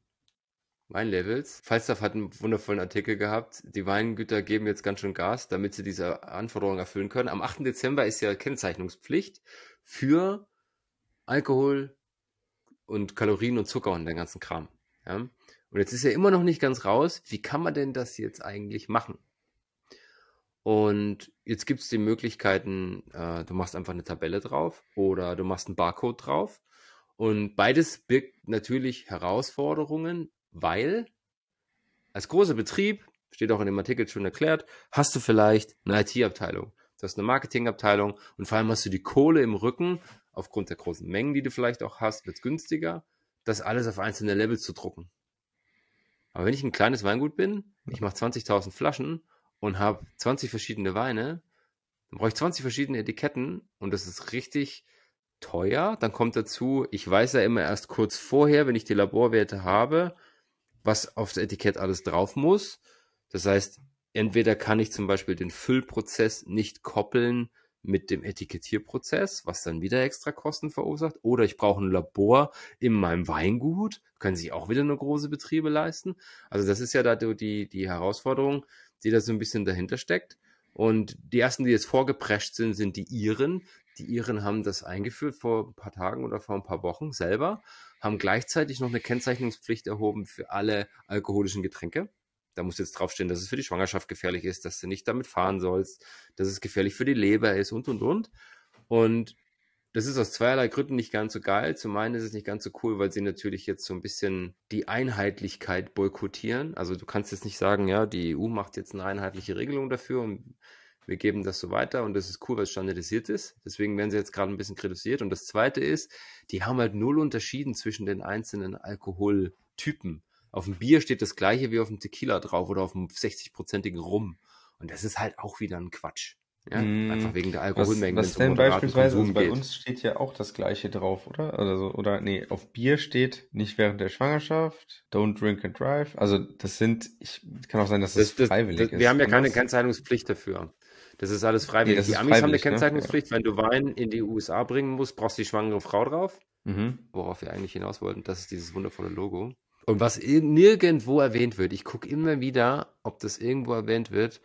Weinlabels. Falstaff hat einen wundervollen Artikel gehabt. Die Weingüter geben jetzt ganz schön Gas, damit sie diese Anforderungen erfüllen können. Am 8. Dezember ist ja Kennzeichnungspflicht für Alkohol und Kalorien und Zucker und den ganzen Kram. Ja? Und jetzt ist ja immer noch nicht ganz raus, wie kann man denn das jetzt eigentlich machen? Und jetzt gibt es die Möglichkeiten, äh, du machst einfach eine Tabelle drauf oder du machst einen Barcode drauf. Und beides birgt natürlich Herausforderungen, weil als großer Betrieb, steht auch in dem Artikel schon erklärt, hast du vielleicht eine IT-Abteilung, du hast eine Marketingabteilung und vor allem hast du die Kohle im Rücken, aufgrund der großen Mengen, die du vielleicht auch hast, wird es günstiger, das alles auf einzelne Levels zu drucken. Aber wenn ich ein kleines Weingut bin, ich mache 20.000 Flaschen und habe 20 verschiedene Weine, dann brauche ich 20 verschiedene Etiketten und das ist richtig teuer. Dann kommt dazu, ich weiß ja immer erst kurz vorher, wenn ich die Laborwerte habe, was auf das Etikett alles drauf muss. Das heißt, entweder kann ich zum Beispiel den Füllprozess nicht koppeln mit dem Etikettierprozess, was dann wieder extra Kosten verursacht, oder ich brauche ein Labor in meinem Weingut, können sich auch wieder nur große Betriebe leisten. Also das ist ja da die, die Herausforderung, die da so ein bisschen dahinter steckt. Und die ersten, die jetzt vorgeprescht sind, sind die Iren. Die Iren haben das eingeführt vor ein paar Tagen oder vor ein paar Wochen selber, haben gleichzeitig noch eine Kennzeichnungspflicht erhoben für alle alkoholischen Getränke. Da muss jetzt draufstehen, dass es für die Schwangerschaft gefährlich ist, dass du nicht damit fahren sollst, dass es gefährlich für die Leber ist und und und. Und das ist aus zweierlei Gründen nicht ganz so geil. Zum einen ist es nicht ganz so cool, weil sie natürlich jetzt so ein bisschen die Einheitlichkeit boykottieren. Also du kannst jetzt nicht sagen, ja, die EU macht jetzt eine einheitliche Regelung dafür und wir geben das so weiter und das ist cool, weil es standardisiert ist. Deswegen werden sie jetzt gerade ein bisschen kritisiert. Und das zweite ist, die haben halt null unterschieden zwischen den einzelnen Alkoholtypen. Auf dem Bier steht das gleiche wie auf dem Tequila drauf oder auf dem 60-prozentigen Rum. Und das ist halt auch wieder ein Quatsch. Ja? Mm, Einfach wegen der Alkoholmengen. Was, was denn beispielsweise, also bei uns steht ja auch das gleiche drauf, oder? Also, oder nee, auf Bier steht nicht während der Schwangerschaft, don't drink and drive. Also das sind, ich kann auch sein, dass das, das freiwillig das, ist. Wir haben ja keine Kennzeichnungspflicht dafür. Das ist alles freiwillig. Nee, die Amis haben eine ne? Kennzeichnungspflicht. Ne? Wenn du Wein in die USA bringen musst, brauchst du die schwangere Frau drauf. Mhm. Worauf wir eigentlich hinaus wollten. Das ist dieses wundervolle Logo. Und was nirgendwo erwähnt wird, ich gucke immer wieder, ob das irgendwo erwähnt wird.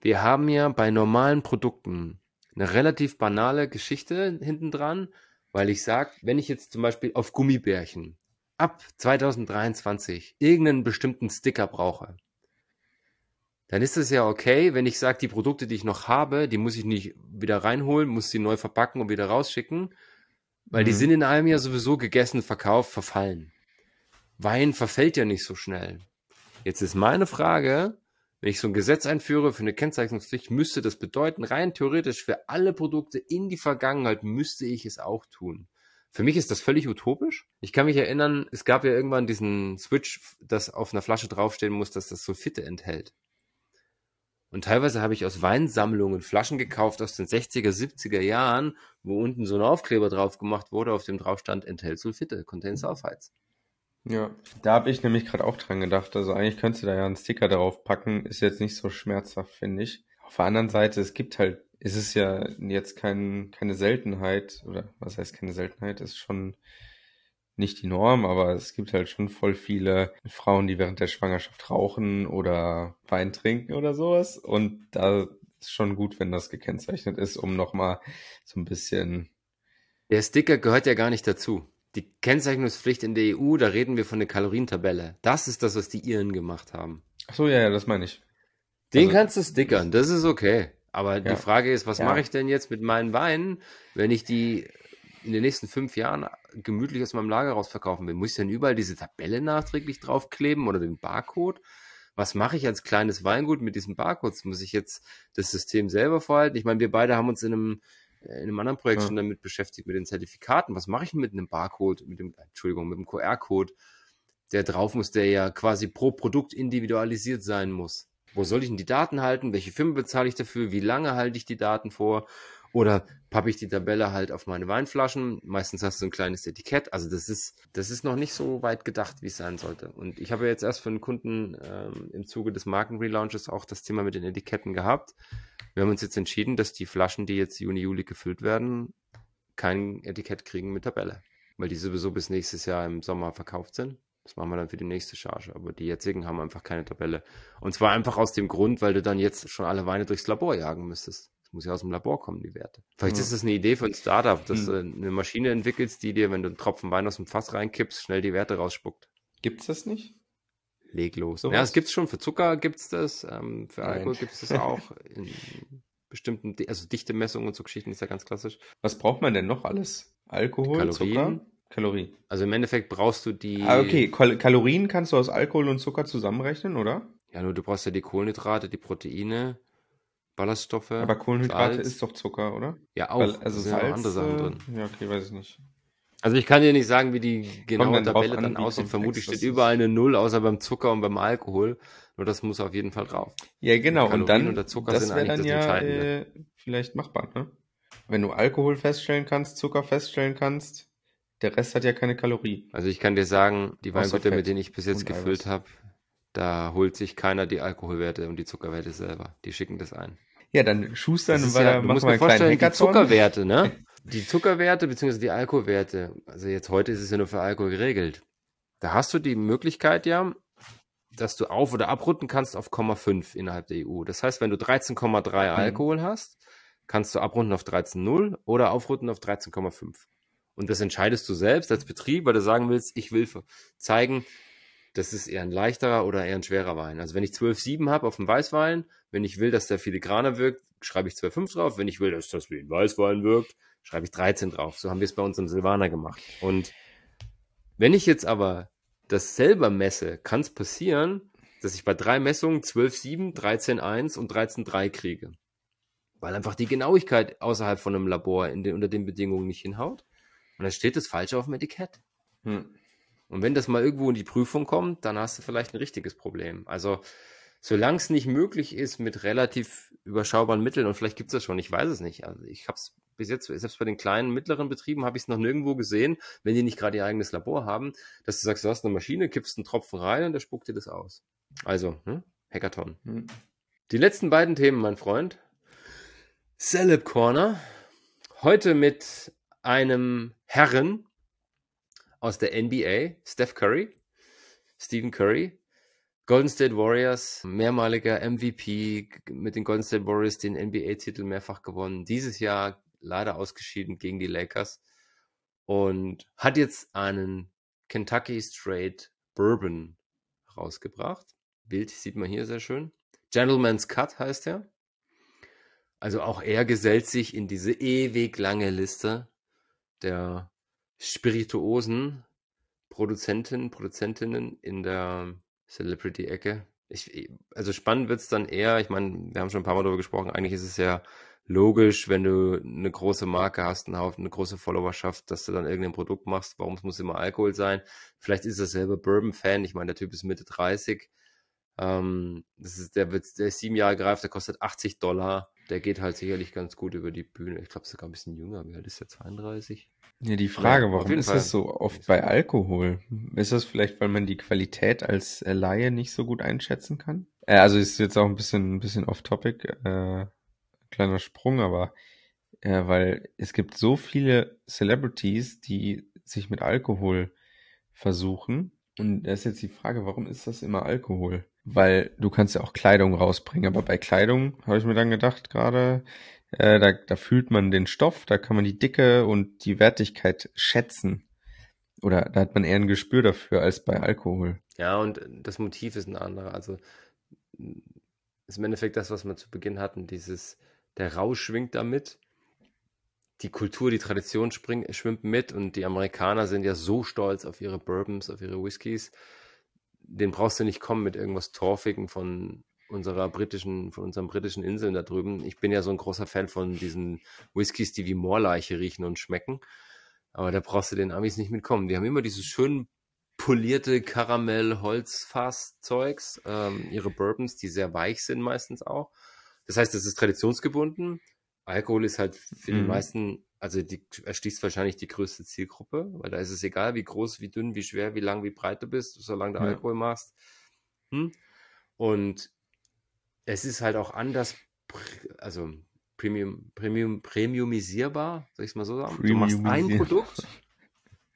Wir haben ja bei normalen Produkten eine relativ banale Geschichte hinten dran, weil ich sage, wenn ich jetzt zum Beispiel auf Gummibärchen ab 2023 irgendeinen bestimmten Sticker brauche, dann ist es ja okay, wenn ich sage, die Produkte, die ich noch habe, die muss ich nicht wieder reinholen, muss sie neu verpacken und wieder rausschicken, weil mhm. die sind in einem Jahr sowieso gegessen, verkauft, verfallen. Wein verfällt ja nicht so schnell. Jetzt ist meine Frage, wenn ich so ein Gesetz einführe für eine Kennzeichnungspflicht, müsste das bedeuten, rein theoretisch für alle Produkte in die Vergangenheit müsste ich es auch tun. Für mich ist das völlig utopisch. Ich kann mich erinnern, es gab ja irgendwann diesen Switch, dass auf einer Flasche draufstehen muss, dass das Sulfite enthält. Und teilweise habe ich aus Weinsammlungen Flaschen gekauft aus den 60er, 70er Jahren, wo unten so ein Aufkleber drauf gemacht wurde, auf dem drauf stand, enthält Sulfite, contains Sulfites. Ja, da habe ich nämlich gerade auch dran gedacht. Also eigentlich könntest du da ja einen Sticker drauf packen. Ist jetzt nicht so schmerzhaft, finde ich. Auf der anderen Seite, es gibt halt, ist es ja jetzt kein, keine Seltenheit, oder was heißt keine Seltenheit, ist schon nicht die Norm, aber es gibt halt schon voll viele Frauen, die während der Schwangerschaft rauchen oder Wein trinken oder sowas. Und da ist schon gut, wenn das gekennzeichnet ist, um nochmal so ein bisschen. Der Sticker gehört ja gar nicht dazu die Kennzeichnungspflicht in der EU, da reden wir von der Kalorientabelle. Das ist das, was die Iren gemacht haben. Ach so, ja, ja, das meine ich. Den also, kannst du stickern, das ist okay. Aber ja. die Frage ist, was ja. mache ich denn jetzt mit meinen Weinen, wenn ich die in den nächsten fünf Jahren gemütlich aus meinem Lager raus verkaufen will? Muss ich denn überall diese Tabelle nachträglich draufkleben oder den Barcode? Was mache ich als kleines Weingut mit diesen Barcodes? Muss ich jetzt das System selber vorhalten? Ich meine, wir beide haben uns in einem in einem anderen Projekt ja. schon damit beschäftigt, mit den Zertifikaten. Was mache ich mit einem Barcode, mit dem, Entschuldigung, mit dem QR-Code, der drauf muss, der ja quasi pro Produkt individualisiert sein muss? Wo soll ich denn die Daten halten? Welche Firma bezahle ich dafür? Wie lange halte ich die Daten vor? Oder pappe ich die Tabelle halt auf meine Weinflaschen? Meistens hast du ein kleines Etikett. Also das ist, das ist noch nicht so weit gedacht, wie es sein sollte. Und ich habe jetzt erst für einen Kunden ähm, im Zuge des Markenrelaunches auch das Thema mit den Etiketten gehabt. Wir haben uns jetzt entschieden, dass die Flaschen, die jetzt Juni, Juli gefüllt werden, kein Etikett kriegen mit Tabelle. Weil die sowieso bis nächstes Jahr im Sommer verkauft sind. Das machen wir dann für die nächste Charge. Aber die jetzigen haben einfach keine Tabelle. Und zwar einfach aus dem Grund, weil du dann jetzt schon alle Weine durchs Labor jagen müsstest. Das muss ja aus dem Labor kommen, die Werte. Vielleicht Ja. ist das eine Idee für ein Startup, dass Hm. du eine Maschine entwickelst, die dir, wenn du einen Tropfen Wein aus dem Fass reinkippst, schnell die Werte rausspuckt. Gibt's das nicht? Leg los. Sowas? Ja, es gibt's schon. Für Zucker gibt's das, ähm, für Nein. Alkohol gibt's das auch. In bestimmten, also Dichtemessungen und so Geschichten ist ja ganz klassisch. Was braucht man denn noch alles? Alkohol, Kalorien. Zucker, Kalorien. Also im Endeffekt brauchst du die. Ah, okay. Kal Kalorien kannst du aus Alkohol und Zucker zusammenrechnen, oder? Ja, nur du brauchst ja die Kohlenhydrate, die Proteine, Ballaststoffe. Aber Kohlenhydrate Salz. ist doch Zucker, oder? Ja, auch. Weil, also sind Salz. auch andere Sachen äh, drin. Ja, okay, weiß ich nicht. Also ich kann dir nicht sagen, wie die genaue Tabelle an, dann aussieht. Vermutlich steht überall eine Null, außer beim Zucker und beim Alkohol. Nur das muss auf jeden Fall drauf. Ja, genau. Und dann, und der Zucker das wäre dann das ja äh, vielleicht machbar, ne? Wenn du Alkohol feststellen kannst, Zucker feststellen kannst, der Rest hat ja keine Kalorie. Also ich kann dir sagen, die Weingüter, mit denen ich bis jetzt gefüllt habe, da holt sich keiner die Alkoholwerte und die Zuckerwerte selber. Die schicken das ein. Ja, dann schustern ist wir ja, du musst mir vorstellen, die. Zuckerwerte, ne? Die Zuckerwerte bzw. die Alkoholwerte, also jetzt heute ist es ja nur für Alkohol geregelt. Da hast du die Möglichkeit ja, dass du auf- oder abrunden kannst auf 0,5 innerhalb der EU. Das heißt, wenn du 13,3 Mhm. Alkohol hast, kannst du abrunden auf 13,0 oder aufrunden auf 13,5. Und das entscheidest du selbst als Betrieb, weil du sagen willst, ich will zeigen, das ist eher ein leichterer oder eher ein schwerer Wein. Also wenn ich 12,7 habe auf dem Weißwein, wenn ich will, dass der filigraner wirkt, schreibe ich 12,5 drauf. Wenn ich will, dass das wie ein Weißwein wirkt, schreibe ich 13 drauf. So haben wir es bei uns im Silvaner gemacht. Und wenn ich jetzt aber das selber messe, kann es passieren, dass ich bei drei Messungen 12,7, 13,1 und 13,3 kriege. Weil einfach die Genauigkeit außerhalb von einem Labor den, unter den Bedingungen nicht hinhaut. Und dann steht das falsch auf dem Etikett. Hm. Und wenn das mal irgendwo in die Prüfung kommt, dann hast du vielleicht ein richtiges Problem. Also, solange es nicht möglich ist mit relativ überschaubaren Mitteln, und vielleicht gibt es das schon, ich weiß es nicht. Also ich habe es bis jetzt, selbst bei den kleinen, mittleren Betrieben, habe ich es noch nirgendwo gesehen, wenn die nicht gerade ihr eigenes Labor haben, dass du sagst, du hast eine Maschine, kippst einen Tropfen rein und der spuckt dir das aus. Also, hm? Hackathon. Hm. Die letzten beiden Themen, mein Freund. Celeb Corner. Heute mit einem Herren aus der NBA, Steph Curry, Stephen Curry, Golden State Warriors, mehrmaliger MVP mit den Golden State Warriors den NBA-Titel mehrfach gewonnen. Dieses Jahr leider ausgeschieden gegen die Lakers und hat jetzt einen Kentucky Straight Bourbon rausgebracht. Bild sieht man hier sehr schön. Gentleman's Cut heißt er. Also auch er gesellt sich in diese ewig lange Liste der spirituosen Produzenten, Produzentinnen in der Celebrity-Ecke. Ich, also spannend wird es dann eher, ich meine, wir haben schon ein paar Mal darüber gesprochen, eigentlich ist es ja logisch, wenn du eine große Marke hast, einen Haufen, eine große Followerschaft, dass du dann irgendein Produkt machst. Warum es muss immer Alkohol sein? Vielleicht ist er selber Bourbon-Fan. Ich meine, der Typ ist Mitte 30. Ähm, das ist, der, wird, der ist sieben Jahre gereift, der kostet 80 Dollar. Der geht halt sicherlich ganz gut über die Bühne. Ich glaube, sogar ein bisschen jünger. Wie alt ist der? 32? Ja, die Frage, warum ist Fall. das so oft bei Alkohol? Ist das vielleicht, weil man die Qualität als äh, Laie nicht so gut einschätzen kann? Äh, also ist jetzt auch ein bisschen, ein bisschen off-topic, äh, kleiner Sprung, aber äh, weil es gibt so viele Celebrities, die sich mit Alkohol versuchen. Und da ist jetzt die Frage, warum ist das immer Alkohol? Weil du kannst ja auch Kleidung rausbringen, aber bei Kleidung habe ich mir dann gedacht gerade, äh, da, da fühlt man den Stoff, da kann man die Dicke und die Wertigkeit schätzen. Oder da hat man eher ein Gespür dafür als bei Alkohol. Ja, und das Motiv ist ein anderer. Also ist im Endeffekt das, was wir zu Beginn hatten, dieses, der Rausch schwingt damit. Die Kultur, die Tradition spring, schwimmt mit und die Amerikaner sind ja so stolz auf ihre Bourbons, auf ihre Whiskys. Den brauchst du nicht kommen mit irgendwas Torfigen von unserer britischen, von unseren britischen Inseln da drüben. Ich bin ja so ein großer Fan von diesen Whiskys, die wie Moorleiche riechen und schmecken. Aber da brauchst du den Amis nicht mitkommen. Die haben immer dieses schön polierte Karamell-Holzfass-Zeugs, ähm, ihre Bourbons, die sehr weich sind meistens auch. Das heißt, es ist traditionsgebunden. Alkohol ist halt für die Mhm. meisten, also die erschließt wahrscheinlich die größte Zielgruppe, weil da ist es egal, wie groß, wie dünn, wie schwer, wie lang, wie breit du bist, solange du Ja. Alkohol machst. Hm? Und es ist halt auch anders, also Premium, Premium, premiumisierbar, soll ich es mal so sagen? Du machst ein. Produkt,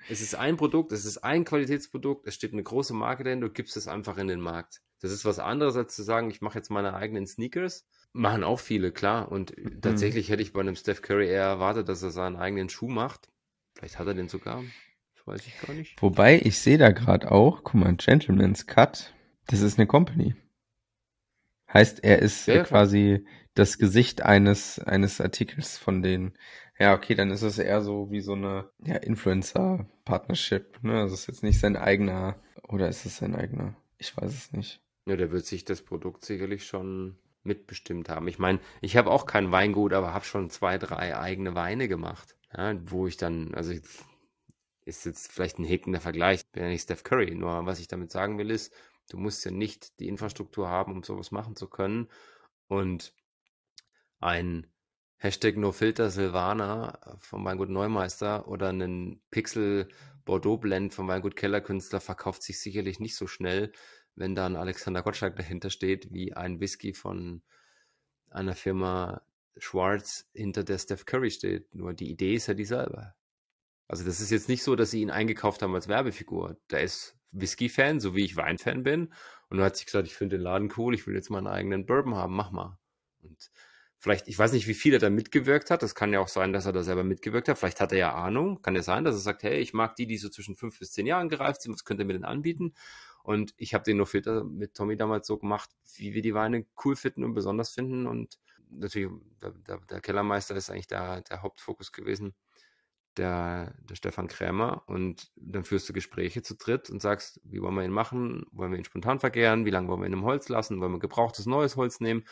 es ist ein Produkt, es ist ein Qualitätsprodukt, es steht eine große Marke dahin, du gibst es einfach in den Markt. Das ist was anderes, als zu sagen, ich mache jetzt meine eigenen Sneakers Machen auch viele, klar. Und Mhm. tatsächlich hätte ich bei einem Steph Curry eher erwartet, dass er seinen eigenen Schuh macht. Vielleicht hat er den sogar. Das weiß ich gar nicht. Wobei, ich sehe da gerade auch, guck mal, Gentleman's Cut, das ist eine Company. Heißt, er ist Ja, quasi das Gesicht eines, eines Artikels von denen. Ja, okay, dann ist es eher so wie so eine ja, Influencer-Partnership. Ne? Also es ist jetzt nicht sein eigener, oder ist es sein eigener? Ich weiß es nicht. Ja, der wird sich das Produkt sicherlich schon mitbestimmt haben. Ich meine, ich habe auch kein Weingut, aber habe schon zwei, drei eigene Weine gemacht. Ja, wo ich dann, also ist jetzt vielleicht ein hickender Vergleich, bin ja nicht Steph Curry, nur was ich damit sagen will ist, du musst ja nicht die Infrastruktur haben, um sowas machen zu können. Und ein Hashtag NoFilter Silvaner vom Weingut Neumeister oder einen Pixel Bordeaux Blend vom Weingut Kellerkünstler verkauft sich sicherlich nicht so schnell, wenn da ein Alexander Gottschalk dahinter steht, wie ein Whisky von einer Firma Schwarz, hinter der Steph Curry steht. Nur die Idee ist ja dieselbe. Also das ist jetzt nicht so, dass sie ihn eingekauft haben als Werbefigur. Der ist Whisky-Fan, so wie ich Wein-Fan bin. Und er hat sich gesagt, ich finde den Laden cool, ich will jetzt meinen eigenen Bourbon haben, mach mal. Und vielleicht, ich weiß nicht, wie viel er da mitgewirkt hat. Das kann ja auch sein, dass er da selber mitgewirkt hat. Vielleicht hat er ja Ahnung. Kann ja sein, dass er sagt, hey, ich mag die, die so zwischen fünf bis zehn Jahren gereift sind. Was könnt ihr mir denn anbieten? Und ich habe den No Filter mit Tommy damals so gemacht, wie wir die Weine cool finden und besonders finden. Und natürlich, der, der, der Kellermeister ist eigentlich der, der Hauptfokus gewesen der, der Stefan Krämer und dann führst du Gespräche zu dritt und sagst, wie wollen wir ihn machen? Wollen wir ihn spontan vergären? Wie lange wollen wir ihn im Holz lassen? Wollen wir gebrauchtes neues Holz nehmen?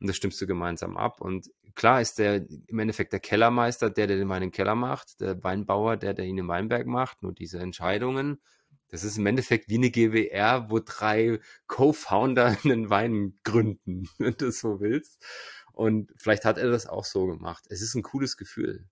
Und das stimmst du gemeinsam ab. Und klar ist der im Endeffekt der Kellermeister, der, der den Wein im Keller macht, der Weinbauer, der, der ihn im Weinberg macht. Nur diese Entscheidungen, das ist im Endeffekt wie eine GWR, wo drei Co-Founder einen Wein gründen, wenn du so willst. Und vielleicht hat er das auch so gemacht. Es ist ein cooles Gefühl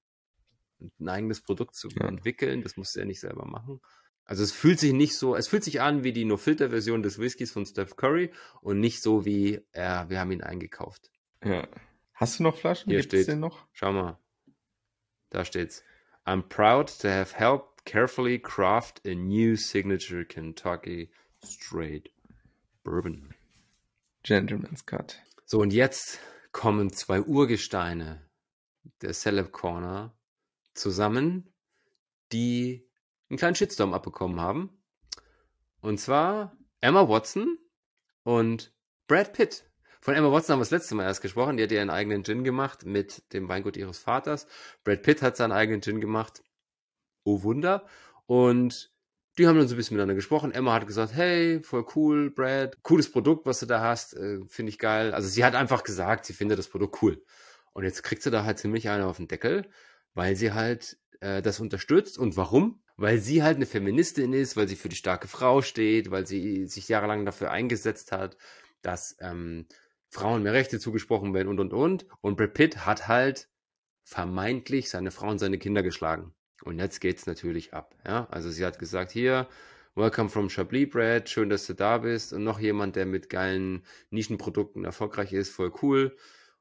ein eigenes Produkt zu Ja. entwickeln. Das musst du ja nicht selber machen. Also es fühlt sich nicht so, es fühlt sich an wie die No-Filter-Version des Whiskys von Steph Curry und nicht so wie, ja, wir haben ihn eingekauft. Ja. Hast du noch Flaschen? Hier Gibt es steht. den noch? Schau mal. Da steht's. I'm proud to have helped carefully craft a new signature Kentucky straight bourbon. Gentleman's Cut. So, und jetzt kommen zwei Urgesteine der Celeb Corner zusammen, die einen kleinen Shitstorm abbekommen haben. Und zwar Emma Watson und Brad Pitt. Von Emma Watson haben wir das letzte Mal erst gesprochen. Die hat ihren eigenen Gin gemacht mit dem Weingut ihres Vaters. Brad Pitt hat seinen eigenen Gin gemacht. Oh Wunder. Und die haben dann so ein bisschen miteinander gesprochen. Emma hat gesagt, hey, voll cool, Brad, cooles Produkt, was du da hast, äh, finde ich geil. Also sie hat einfach gesagt, sie findet das Produkt cool. Und jetzt kriegt sie da halt ziemlich eine auf den Deckel, weil sie halt äh, das unterstützt. Und warum? Weil sie halt eine Feministin ist, weil sie für die starke Frau steht, weil sie sich jahrelang dafür eingesetzt hat, dass ähm, Frauen mehr Rechte zugesprochen werden und und und. Und Brad Pitt hat halt vermeintlich seine Frau und seine Kinder geschlagen. Und jetzt geht's natürlich ab. Ja? Also sie hat gesagt, hier, welcome from Chablis Brad, schön, dass du da bist. Und noch jemand, der mit geilen Nischenprodukten erfolgreich ist, voll cool.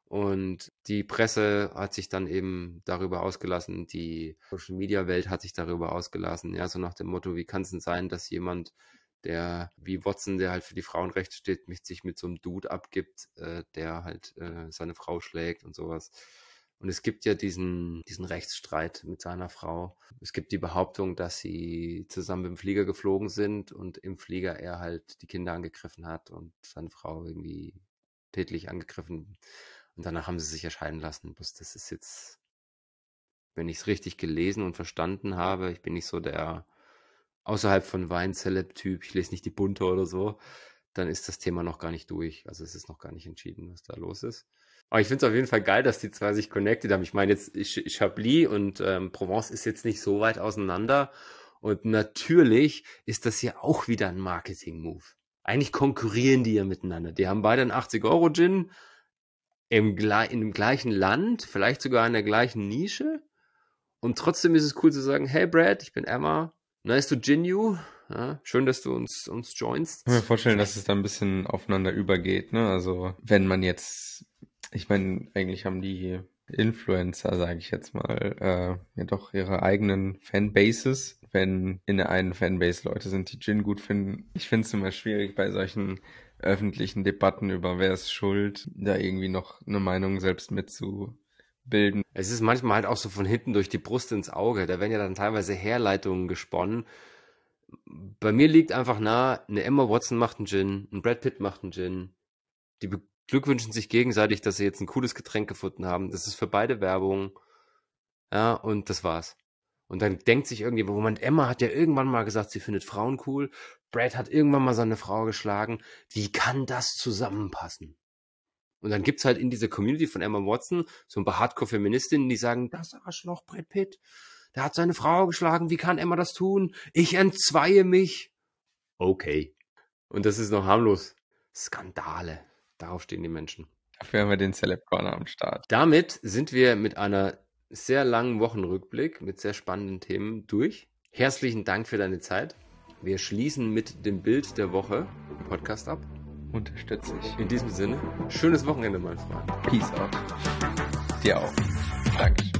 Und die Presse hat sich dann eben darüber ausgelassen, die Social Media Welt hat sich darüber ausgelassen, ja, so nach dem Motto, wie kann es denn sein, dass jemand, der wie Watson, der halt für die Frauenrechte steht, mich sich mit so einem Dude abgibt, äh, der halt äh, seine Frau schlägt und sowas. Und es gibt ja diesen, diesen Rechtsstreit mit seiner Frau. Es gibt die Behauptung, dass sie zusammen im Flieger geflogen sind und im Flieger er halt die Kinder angegriffen hat und seine Frau irgendwie tätlich angegriffen. Und danach haben sie sich erscheiden lassen. Bloß das ist jetzt, wenn ich es richtig gelesen und verstanden habe, ich bin nicht so der außerhalb von Wein-Celeb-Typ, ich lese nicht die Bunte oder so, dann ist das Thema noch gar nicht durch. Also es ist noch gar nicht entschieden, was da los ist. Aber ich finde es auf jeden Fall geil, dass die zwei sich connected haben. Ich meine, jetzt Ch- Chablis und ähm, Provence ist jetzt nicht so weit auseinander. Und natürlich ist das ja auch wieder ein Marketing-Move. Eigentlich konkurrieren die ja miteinander. Die haben beide einen 80-Euro-Gin im, in dem gleichen Land, vielleicht sogar in der gleichen Nische. Und trotzdem ist es cool zu sagen, hey Brad, ich bin Emma, nice to gin you. Ja, schön, dass du uns, uns joinst. Ich kann mir vorstellen, dass es da ein bisschen aufeinander übergeht, ne? Also, wenn man jetzt, ich meine, eigentlich haben die Influencer, sage ich jetzt mal, äh, ja doch ihre eigenen Fanbases. Wenn in der einen Fanbase Leute sind, die Gin gut finden. Ich finde es immer schwierig bei solchen öffentlichen Debatten über wer ist schuld, da irgendwie noch eine Meinung selbst mitzubilden. Es ist manchmal halt auch so von hinten durch die Brust ins Auge. Da werden ja dann teilweise Herleitungen gesponnen. Bei mir liegt einfach nah, eine Emma Watson macht einen Gin, ein Brad Pitt macht einen Gin. Die beglückwünschen sich gegenseitig, dass sie jetzt ein cooles Getränk gefunden haben. Das ist für beide Werbung. Ja, und das war's. Und dann denkt sich irgendwie, Moment, Emma hat ja irgendwann mal gesagt, sie findet Frauen cool. Brad hat irgendwann mal seine Frau geschlagen. Wie kann das zusammenpassen? Und dann gibt's halt in dieser Community von Emma Watson so ein paar Hardcore-Feministinnen, die sagen, das Arschloch Brad Pitt, der hat seine Frau geschlagen, wie kann Emma das tun? Ich entzweie mich. Okay. Und das ist noch harmlos. Skandale. Darauf stehen die Menschen. Dafür haben wir den Celeb Corner am Start. Damit sind wir mit einer sehr langen Wochenrückblick mit sehr spannenden Themen durch. Herzlichen Dank für deine Zeit. Wir schließen mit dem Bild der Woche im Podcast ab. Unterstütze ich. In diesem Sinne, schönes Wochenende, mein Freund. Peace out. Dir auch. Dankeschön.